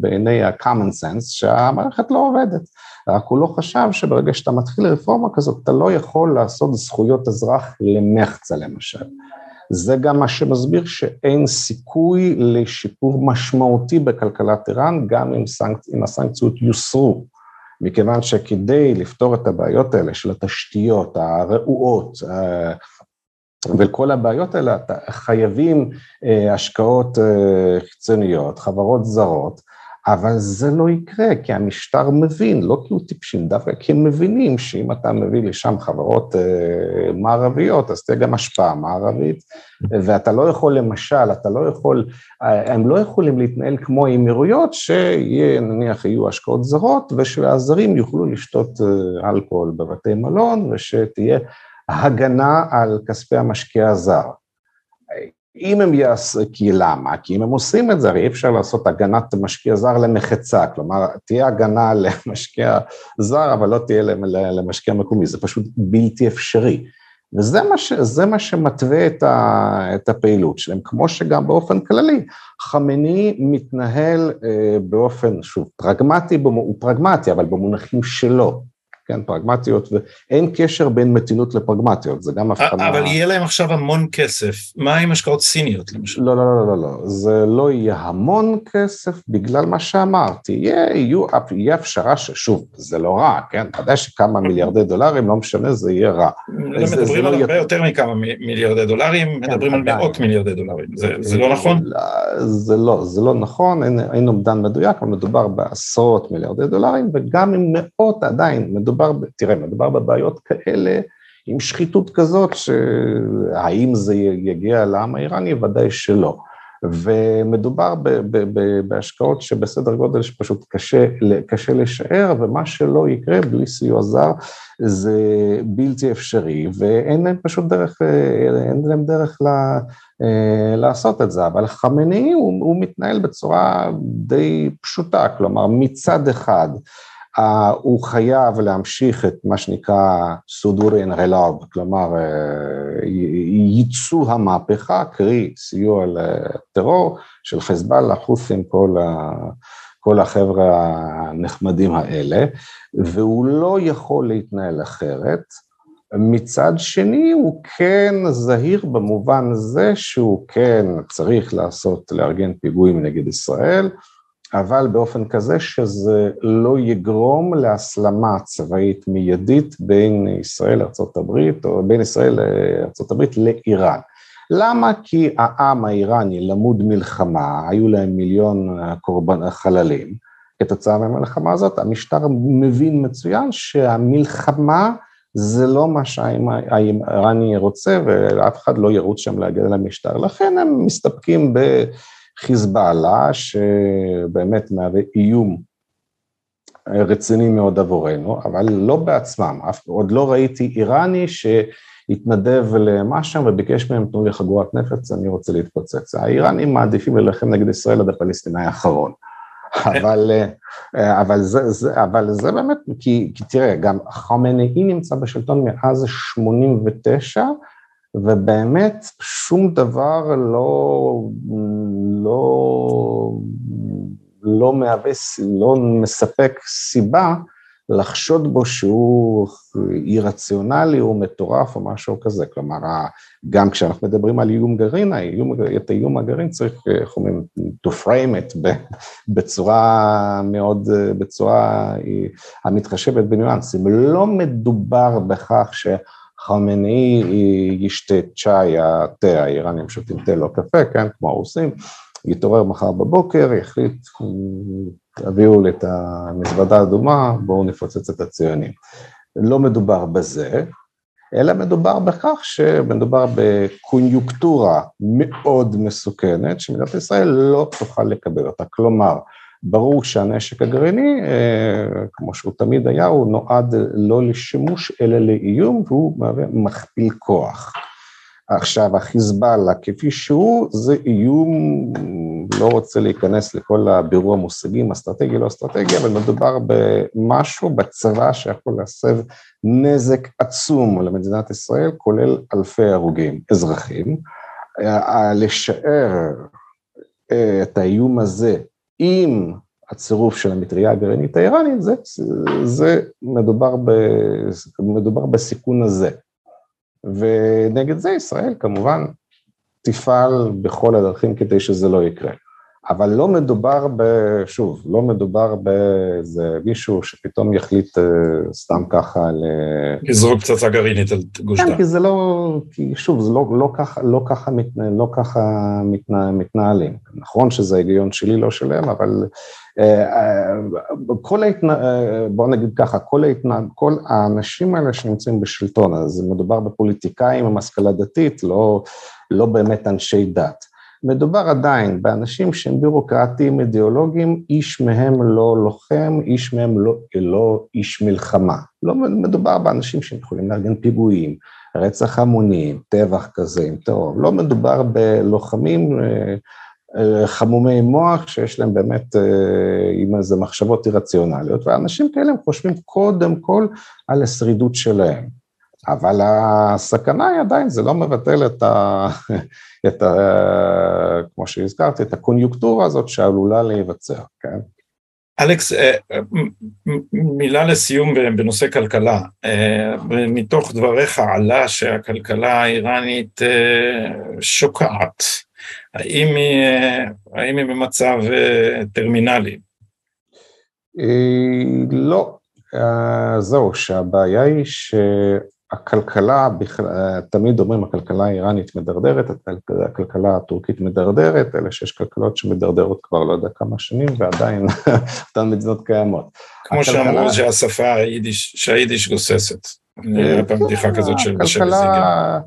בעיני ה-common sense שהמערכת לא עובדת, רק הוא לא חשב שברגע שאתה מתחיל רפורמה כזאת, אתה לא יכול לעשות זכויות אזרח למחצה למשל. זה גם מה שמסביר שאין סיכוי לשיפור משמעותי בכלכלת איראן, גם אם, סנק, אם הסנקציות יוסרו, מכיוון שכדי לפתור את הבעיות האלה של התשתיות הרעועות, ולכל הבעיות האלה חייבים אה, השקעות אה, חיצוניות, חברות זרות, אבל זה לא יקרה, כי המשטר מבין, לא כי הוא טיפשים, דווקא כי הם מבינים שאם אתה מביא לשם חברות אה, מערביות, אז תהיה גם השפעה מערבית, ואתה לא יכול, למשל, אתה לא יכול, הם לא יכולים להתנהל כמו האמירויות, שיהיה, נניח, יהיו השקעות זרות, ושהזרים יוכלו לשתות אלכוהול בבתי מלון, ושתהיה הגנה על כספי המשקיע הזר. אם הם יעשו, כי למה? כי אם הם עושים את זה, הרי אי אפשר לעשות הגנת משקיע זר למחצה, כלומר, תהיה הגנה [LAUGHS] למשקיע זר, אבל לא תהיה למשקיע מקומי, זה פשוט בלתי אפשרי. וזה מה, ש, מה שמתווה את, ה, את הפעילות שלהם, כמו שגם באופן כללי, חמני מתנהל אה, באופן, שוב, פרגמטי, הוא פרגמטי, אבל במונחים שלו. כן, פרגמטיות, ואין קשר בין מתינות לפרגמטיות, זה גם הבחנה... אבל יהיה להם עכשיו המון כסף, מה עם השקעות סיניות למשל? לא, לא, לא, לא, לא, זה לא יהיה המון כסף בגלל מה שאמרתי, יהיה, יהיו, יהיה הפשרה ששוב, זה לא רע, כן, ודאי שכמה מיליארדי דולרים, לא משנה, זה יהיה רע. זה, מדברים על לא הרבה יותר מכמה מיליארדי דולרים, כן, מדברים על מאות מיליארדי דולרים, זה, זה לא נכון? זה לא, זה לא נכון, אין, אין אומדן מדויק, אבל מדובר בעשרות מיליארדי דולרים, וגם עם מאות עדיין, מדובר מדובר, תראה, מדובר בבעיות כאלה עם שחיתות כזאת, שהאם זה יגיע לעם האיראני? ודאי שלא. ומדובר ב, ב, ב, בהשקעות שבסדר גודל שפשוט קשה, קשה לשער, ומה שלא יקרה בלי סיוע זר זה בלתי אפשרי, ואין להם פשוט דרך, אין להם דרך לה, לעשות את זה, אבל חמני הוא, הוא מתנהל בצורה די פשוטה, כלומר מצד אחד הוא חייב להמשיך את מה שנקרא סודורי אנרלאב, כלומר ייצוא המהפכה, קרי סיוע לטרור של חיזבאללה, חות'ים, כל, כל החבר'ה הנחמדים האלה, והוא לא יכול להתנהל אחרת. מצד שני, הוא כן זהיר במובן זה שהוא כן צריך לעשות, לארגן פיגועים נגד ישראל, אבל באופן כזה שזה לא יגרום להסלמה צבאית מיידית בין ישראל לארה"ב, או בין ישראל לארה"ב לאיראן. למה? כי העם האיראני למוד מלחמה, היו להם מיליון קורבן חללים, כתוצאה מהמלחמה הזאת, המשטר מבין מצוין שהמלחמה זה לא מה שהאיראני רוצה, ואף אחד לא ירוץ שם להגן על המשטר, לכן הם מסתפקים ב... חיזבאללה, שבאמת מהווה איום רציני מאוד עבורנו, אבל לא בעצמם, אף, עוד לא ראיתי איראני שהתנדב למשם וביקש מהם, תנו לי חגורת נפץ, אני רוצה להתפוצץ. האיראנים מעדיפים ללחם נגד ישראל עד הפלסטיני האחרון. [LAUGHS] אבל, אבל, זה, זה, אבל זה באמת, כי, כי תראה, גם חמנאי נמצא בשלטון מאז 89, ובאמת שום דבר לא, לא, לא מהווה, לא מספק סיבה לחשוד בו שהוא אי-רציונלי או מטורף או משהו כזה. כלומר, גם כשאנחנו מדברים על איום גרעין, האיום, את האיום הגרעין צריך, איך אומרים, to frame it בצורה מאוד, בצורה המתחשבת בניואנסים. לא מדובר בכך ש... חמינאי ישתה צ'אי, התה, האיראנים שותים תה לא קפה, כן, כמו הרוסים, יתעורר מחר בבוקר, יחליט, תביאו את המזוודה האדומה, בואו נפוצץ את הציונים. לא מדובר בזה, אלא מדובר בכך שמדובר בקוניוקטורה מאוד מסוכנת, שמדינת ישראל לא תוכל לקבל אותה. כלומר, ברור שהנשק הגרעיני, אה, כמו שהוא תמיד היה, הוא נועד לא לשימוש אלא לאיום, והוא מהווה מכפיל כוח. עכשיו, החיזבאללה כפי שהוא, זה איום, לא רוצה להיכנס לכל הבירור המושגים, אסטרטגי, לא אסטרטגי, אבל מדובר במשהו בצבא שיכול להסב נזק עצום למדינת ישראל, כולל אלפי הרוגים אזרחים. לשער אה, את האיום הזה עם הצירוף של המטריה הגרעינית האיראנית, זה, זה מדובר, ב, מדובר בסיכון הזה. ונגד זה ישראל כמובן תפעל בכל הדרכים כדי שזה לא יקרה. אבל לא מדובר ב... שוב, לא מדובר באיזה מישהו שפתאום יחליט uh, סתם ככה ל... לזרוק פצצה גרעינית על גוש דן. כן, כי זה לא... כי שוב, זה לא, לא ככה, לא ככה, מתנה, לא ככה מתנה, מתנהלים. נכון שזה ההיגיון שלי, לא שלהם, אבל uh, uh, כל ההתנ... Uh, בואו נגיד ככה, כל, ההתנ... כל האנשים האלה שנמצאים בשלטון, אז מדובר בפוליטיקאים עם השכלה דתית, לא, לא באמת אנשי דת. מדובר עדיין באנשים שהם בירוקרטיים, אידיאולוגיים, איש מהם לא לוחם, איש מהם לא, לא איש מלחמה. לא מדובר באנשים שיכולים לארגן פיגועים, רצח המונים, טבח כזה עם טרור. לא מדובר בלוחמים אה, אה, חמומי מוח שיש להם באמת אה, עם איזה מחשבות אירציונליות, ואנשים כאלה הם חושבים קודם כל על השרידות שלהם. אבל הסכנה היא עדיין, זה לא מבטל את ה... [LAUGHS] את ה... כמו שהזכרתי, את הקוניוקטורה הזאת שעלולה להיווצר, כן? אלכס, אה, מילה לסיום בנושא כלכלה. אה, מתוך דבריך עלה שהכלכלה האיראנית אה, שוקעת. האם היא, האם היא במצב טרמינלי? לא, זהו, שהבעיה היא ש... הכלכלה, תמיד אומרים הכלכלה האיראנית מדרדרת, הכלכלה הטורקית מדרדרת, אלה שיש כלכלות שמדרדרות כבר לא יודע כמה שנים ועדיין [LAUGHS] אותן מדינות קיימות. כמו שאמרו שהשפה היידיש, שהיידיש גוססת. נראה פעם בדיחה כזאת של בשל זיגר.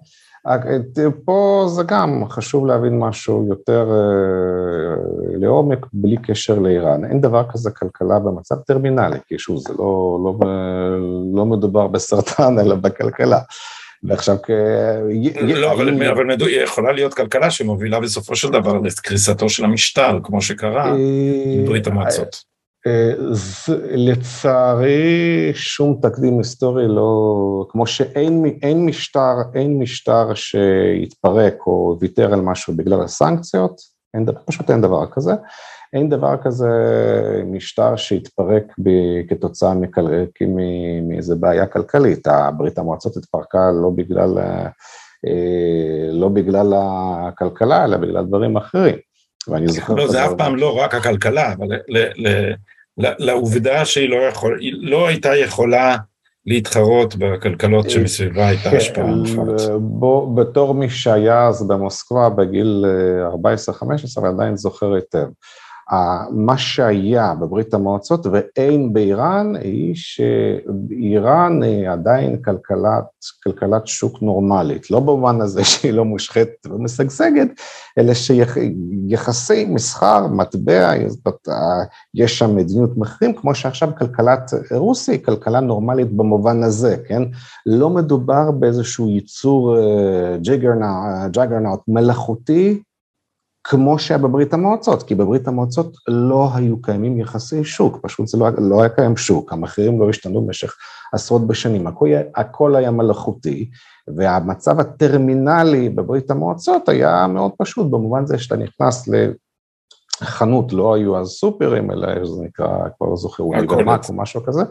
פה זה גם חשוב להבין משהו יותר אה, לעומק, בלי קשר לאיראן. אין דבר כזה כלכלה במצב טרמינלי, כי שוב, זה לא, לא, לא מדובר בסרטן, אלא בכלכלה. ועכשיו כ... לא, אבל, אבל מדו, יכולה להיות כלכלה שמובילה בסופו של דבר לקריסתו של המשטר, כמו שקרה בברית המועצות. אה, לצערי שום תקדים היסטורי לא, כמו שאין אין משטר, אין משטר שהתפרק או ויתר על משהו בגלל הסנקציות, אין, פשוט אין דבר כזה. אין דבר כזה משטר שהתפרק ב, כתוצאה מאיזה בעיה כלכלית. ברית המועצות התפרקה לא בגלל, אה, לא בגלל הכלכלה, אלא בגלל דברים אחרים. ואני זוכר... לא, זה אף פעם לא רק הכלכלה, אבל לעובדה שהיא לא, יכול, לא הייתה יכולה להתחרות בכלכלות שמסביבה הייתה כן, השפעה מופעת. בוא, בתור מי שהיה אז במוסקבה בגיל 14-15 אה, ועדיין זוכר היטב. מה שהיה בברית המועצות ואין באיראן, היא שאיראן היא עדיין כלכלת, כלכלת שוק נורמלית, לא במובן הזה שהיא לא מושחתת ומשגשגת, אלא שיחסי מסחר, מטבע, יש שם מדיניות מחירים, כמו שעכשיו כלכלת רוסיה היא כלכלה נורמלית במובן הזה, כן? לא מדובר באיזשהו יצור juggernaut מלאכותי, כמו שהיה בברית המועצות, כי בברית המועצות לא היו קיימים יחסי שוק, פשוט זה לא, לא היה קיים שוק, המחירים לא השתנו במשך עשרות בשנים, הכל, הכל היה מלאכותי, והמצב הטרמינלי בברית המועצות היה מאוד פשוט, במובן זה שאתה נכנס חנות, לא היו אז סופרים, אלא איך זה נקרא, כבר לא זוכר, אולי גרמק או משהו כזה,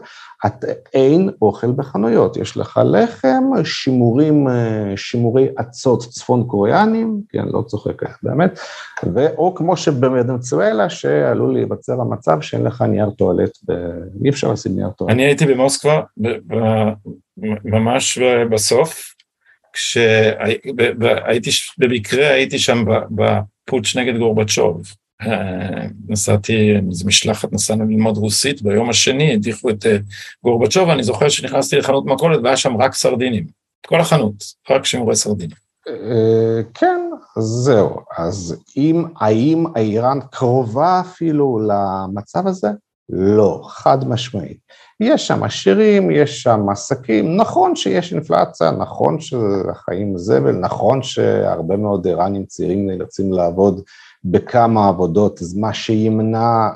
את, אין אוכל בחנויות, יש לך לחם, שימורים, שימורי אצות צפון קוריאנים, כן, לא צוחק באמת, או כמו שבוונצואלה, שעלול להיווצר המצב שאין לך נייר טואלט, ב... אי אפשר לשים נייר טואלט. אני הייתי במוסקבה, ממש בסוף, כשהייתי, במקרה הייתי שם ב... פוטש נגד גורבצ'וב. נסעתי, איזה משלחת, נסענו ללמוד רוסית, ביום השני הדיחו את גורבצ'וב, אני זוכר שנכנסתי לחנות מכולת והיה שם רק סרדינים. כל החנות, רק שימורי סרדינים. כן, זהו. אז אם, האם איראן קרובה אפילו למצב הזה? לא, חד משמעית. יש שם עשירים, יש שם עסקים, נכון שיש אינפלציה, נכון שהחיים זבל, נכון שהרבה מאוד איראנים צעירים נאלצים לעבוד בכמה עבודות, מה שימנע,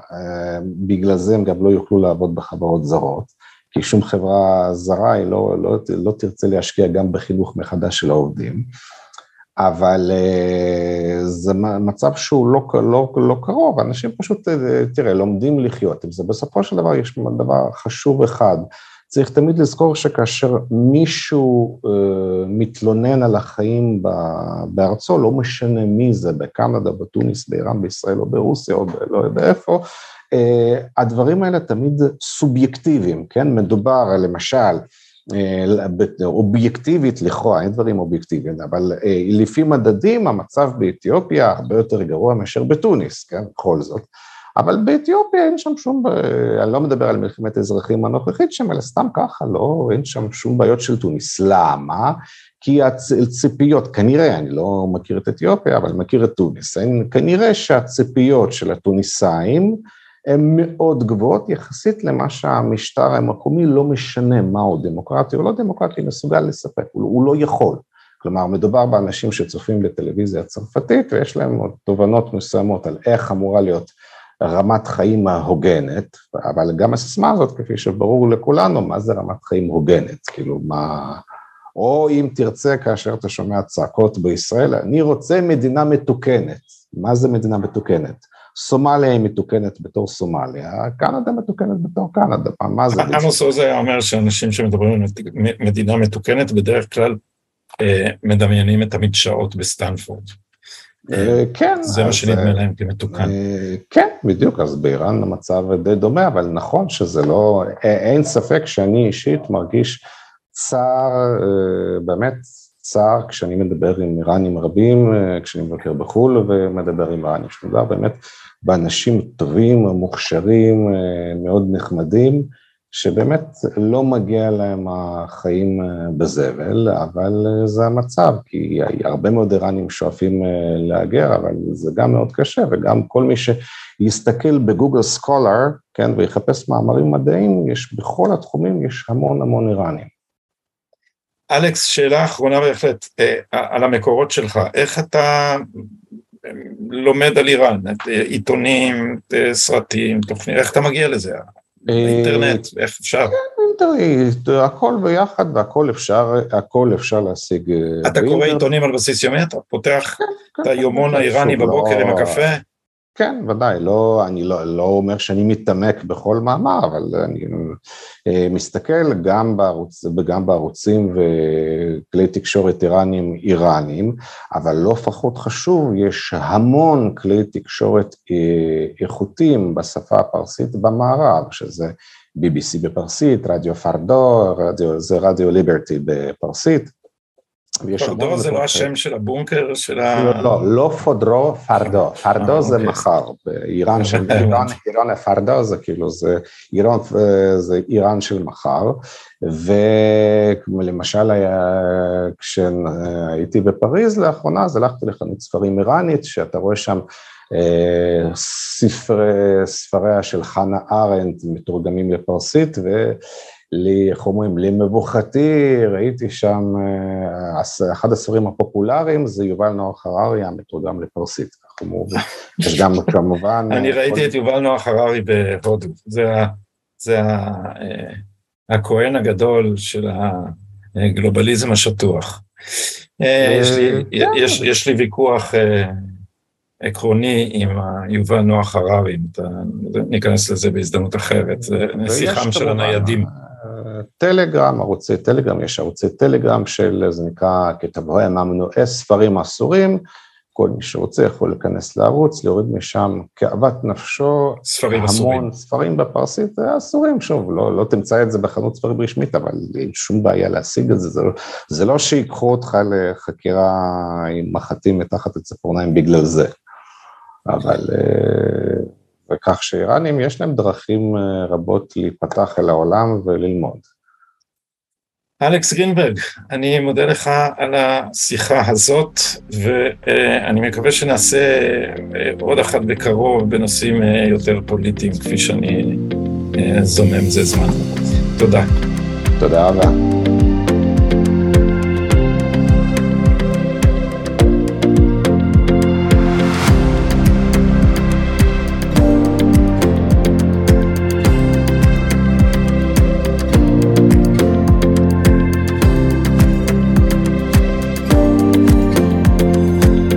בגלל זה הם גם לא יוכלו לעבוד בחברות זרות, כי שום חברה זרה היא לא, לא, לא תרצה להשקיע גם בחינוך מחדש של העובדים. אבל זה מצב שהוא לא, לא, לא קרוב, אנשים פשוט, תראה, לומדים לחיות עם זה. בסופו של דבר יש דבר חשוב אחד, צריך תמיד לזכור שכאשר מישהו uh, מתלונן על החיים בארצו, לא משנה מי זה, בקנדה, בתוניס, באיראן, בישראל או ברוסיה או לא יודע איפה, uh, הדברים האלה תמיד סובייקטיביים, כן? מדובר למשל, אובייקטיבית לכאורה, אין דברים אובייקטיביים, אבל לפי מדדים המצב באתיופיה הרבה יותר גרוע מאשר בתוניס, כן, בכל זאת. אבל באתיופיה אין שם שום, אני לא מדבר על מלחמת האזרחים הנוכחית שם, אלא סתם ככה, לא, אין שם שום בעיות של תוניס. למה? כי הציפיות, כנראה, אני לא מכיר את אתיופיה, אבל מכיר את תוניס, אין, כנראה שהציפיות של התוניסאים, הן מאוד גבוהות יחסית למה שהמשטר המקומי לא משנה מהו דמוקרטי או לא דמוקרטי, מסוגל לספק, הוא, הוא לא יכול. כלומר, מדובר באנשים שצופים בטלוויזיה הצרפתית ויש להם תובנות מסוימות על איך אמורה להיות רמת חיים ההוגנת, אבל גם הסיסמה הזאת, כפי שברור לכולנו, מה זה רמת חיים הוגנת, כאילו מה... או אם תרצה, כאשר אתה שומע צעקות בישראל, אני רוצה מדינה מתוקנת. מה זה מדינה מתוקנת? סומליה היא מתוקנת בתור סומליה, קנדה מתוקנת בתור קנדה, מה זה? עמוס עוז היה אומר שאנשים שמדברים על מדינה מתוקנת בדרך כלל אה, מדמיינים את המדשאות בסטנפורד. אה, כן. זה מה שנדמה להם כמתוקן. אה, כן, בדיוק, אז באיראן המצב די דומה, אבל נכון שזה לא, אין ספק שאני אישית מרגיש צער, באמת צער כשאני מדבר עם איראנים רבים, כשאני מבקר בחו"ל ומדבר עם איראנים, שמדבר באמת באנשים טובים, מוכשרים, מאוד נחמדים, שבאמת לא מגיע להם החיים בזבל, אבל זה המצב, כי הרבה מאוד איראנים שואפים להגר, אבל זה גם מאוד קשה, וגם כל מי שיסתכל בגוגל סקולר, כן, ויחפש מאמרים מדעיים, יש בכל התחומים, יש המון המון איראנים. אלכס, שאלה אחרונה בהחלט, על המקורות שלך, איך אתה לומד על איראן, עיתונים, סרטים, תוכנית, איך אתה מגיע לזה? אינטרנט, איך אפשר? אינטרנט, הכל ביחד והכל אפשר, הכל אפשר להשיג. אתה קורא עיתונים על בסיס יומי? אתה פותח את היומון האיראני בבוקר עם הקפה? כן, ודאי, לא, אני לא, לא אומר שאני מתעמק בכל מאמר, אבל אני אה, מסתכל גם, בערוץ, גם בערוצים וכלי תקשורת איראנים איראנים, אבל לא פחות חשוב, יש המון כלי תקשורת אה, איכותיים בשפה הפרסית במערב, שזה BBC בפרסית, רדיו פרדו, רדיו, זה רדיו ליברטי בפרסית. פרדו זה לא השם של הבונקר של ה... לא, לא, לא פודרו, פרדו. פרדו אה, זה אוקיי. מחר. באיראן של איראן, איראן הפרדו זה כאילו, זה איראן, זה איראן של מחר. ולמשל, כשהייתי בפריז לאחרונה, אז הלכתי לחנות ספרים איראנית, שאתה רואה שם אה, ספרי, ספריה של חנה ארנדט מתורגמים לפרסית, ו... לי, איך אומרים, למבוכתי, ראיתי שם, אה, אחד הספרים הפופולריים זה יובל נוח הררי המתורגם לפרסית, כך אמרו, יש גם [LAUGHS] כמובן... אני ראיתי את יובל נוח הררי בהודו, זה אה, הכהן הגדול של הגלובליזם השטוח. אה, כן. יש לי ויכוח עקרוני עם יובל נוח הררי, ניכנס לזה בהזדמנות אחרת, זה נסיכם של הניידים. טלגרם, ערוצי טלגרם, יש ערוצי טלגרם של, זה נקרא כתבואה ממנועי ספרים אסורים, כל מי שרוצה יכול להיכנס לערוץ, להוריד משם כאוות נפשו, ספרים המון אסורים. ספרים בפרסית אסורים, שוב, לא, לא תמצא את זה בחנות ספרים רשמית, אבל אין שום בעיה להשיג את זה, זה לא, זה לא שיקחו אותך לחקירה עם מחטים מתחת לציפורניים בגלל זה. אבל, וכך שאיראנים יש להם דרכים רבות להיפתח אל העולם וללמוד. אלכס גרינברג, אני מודה לך על השיחה הזאת, ואני מקווה שנעשה עוד אחת בקרוב בנושאים יותר פוליטיים, כפי שאני זומם זה זמן. תודה. תודה רבה.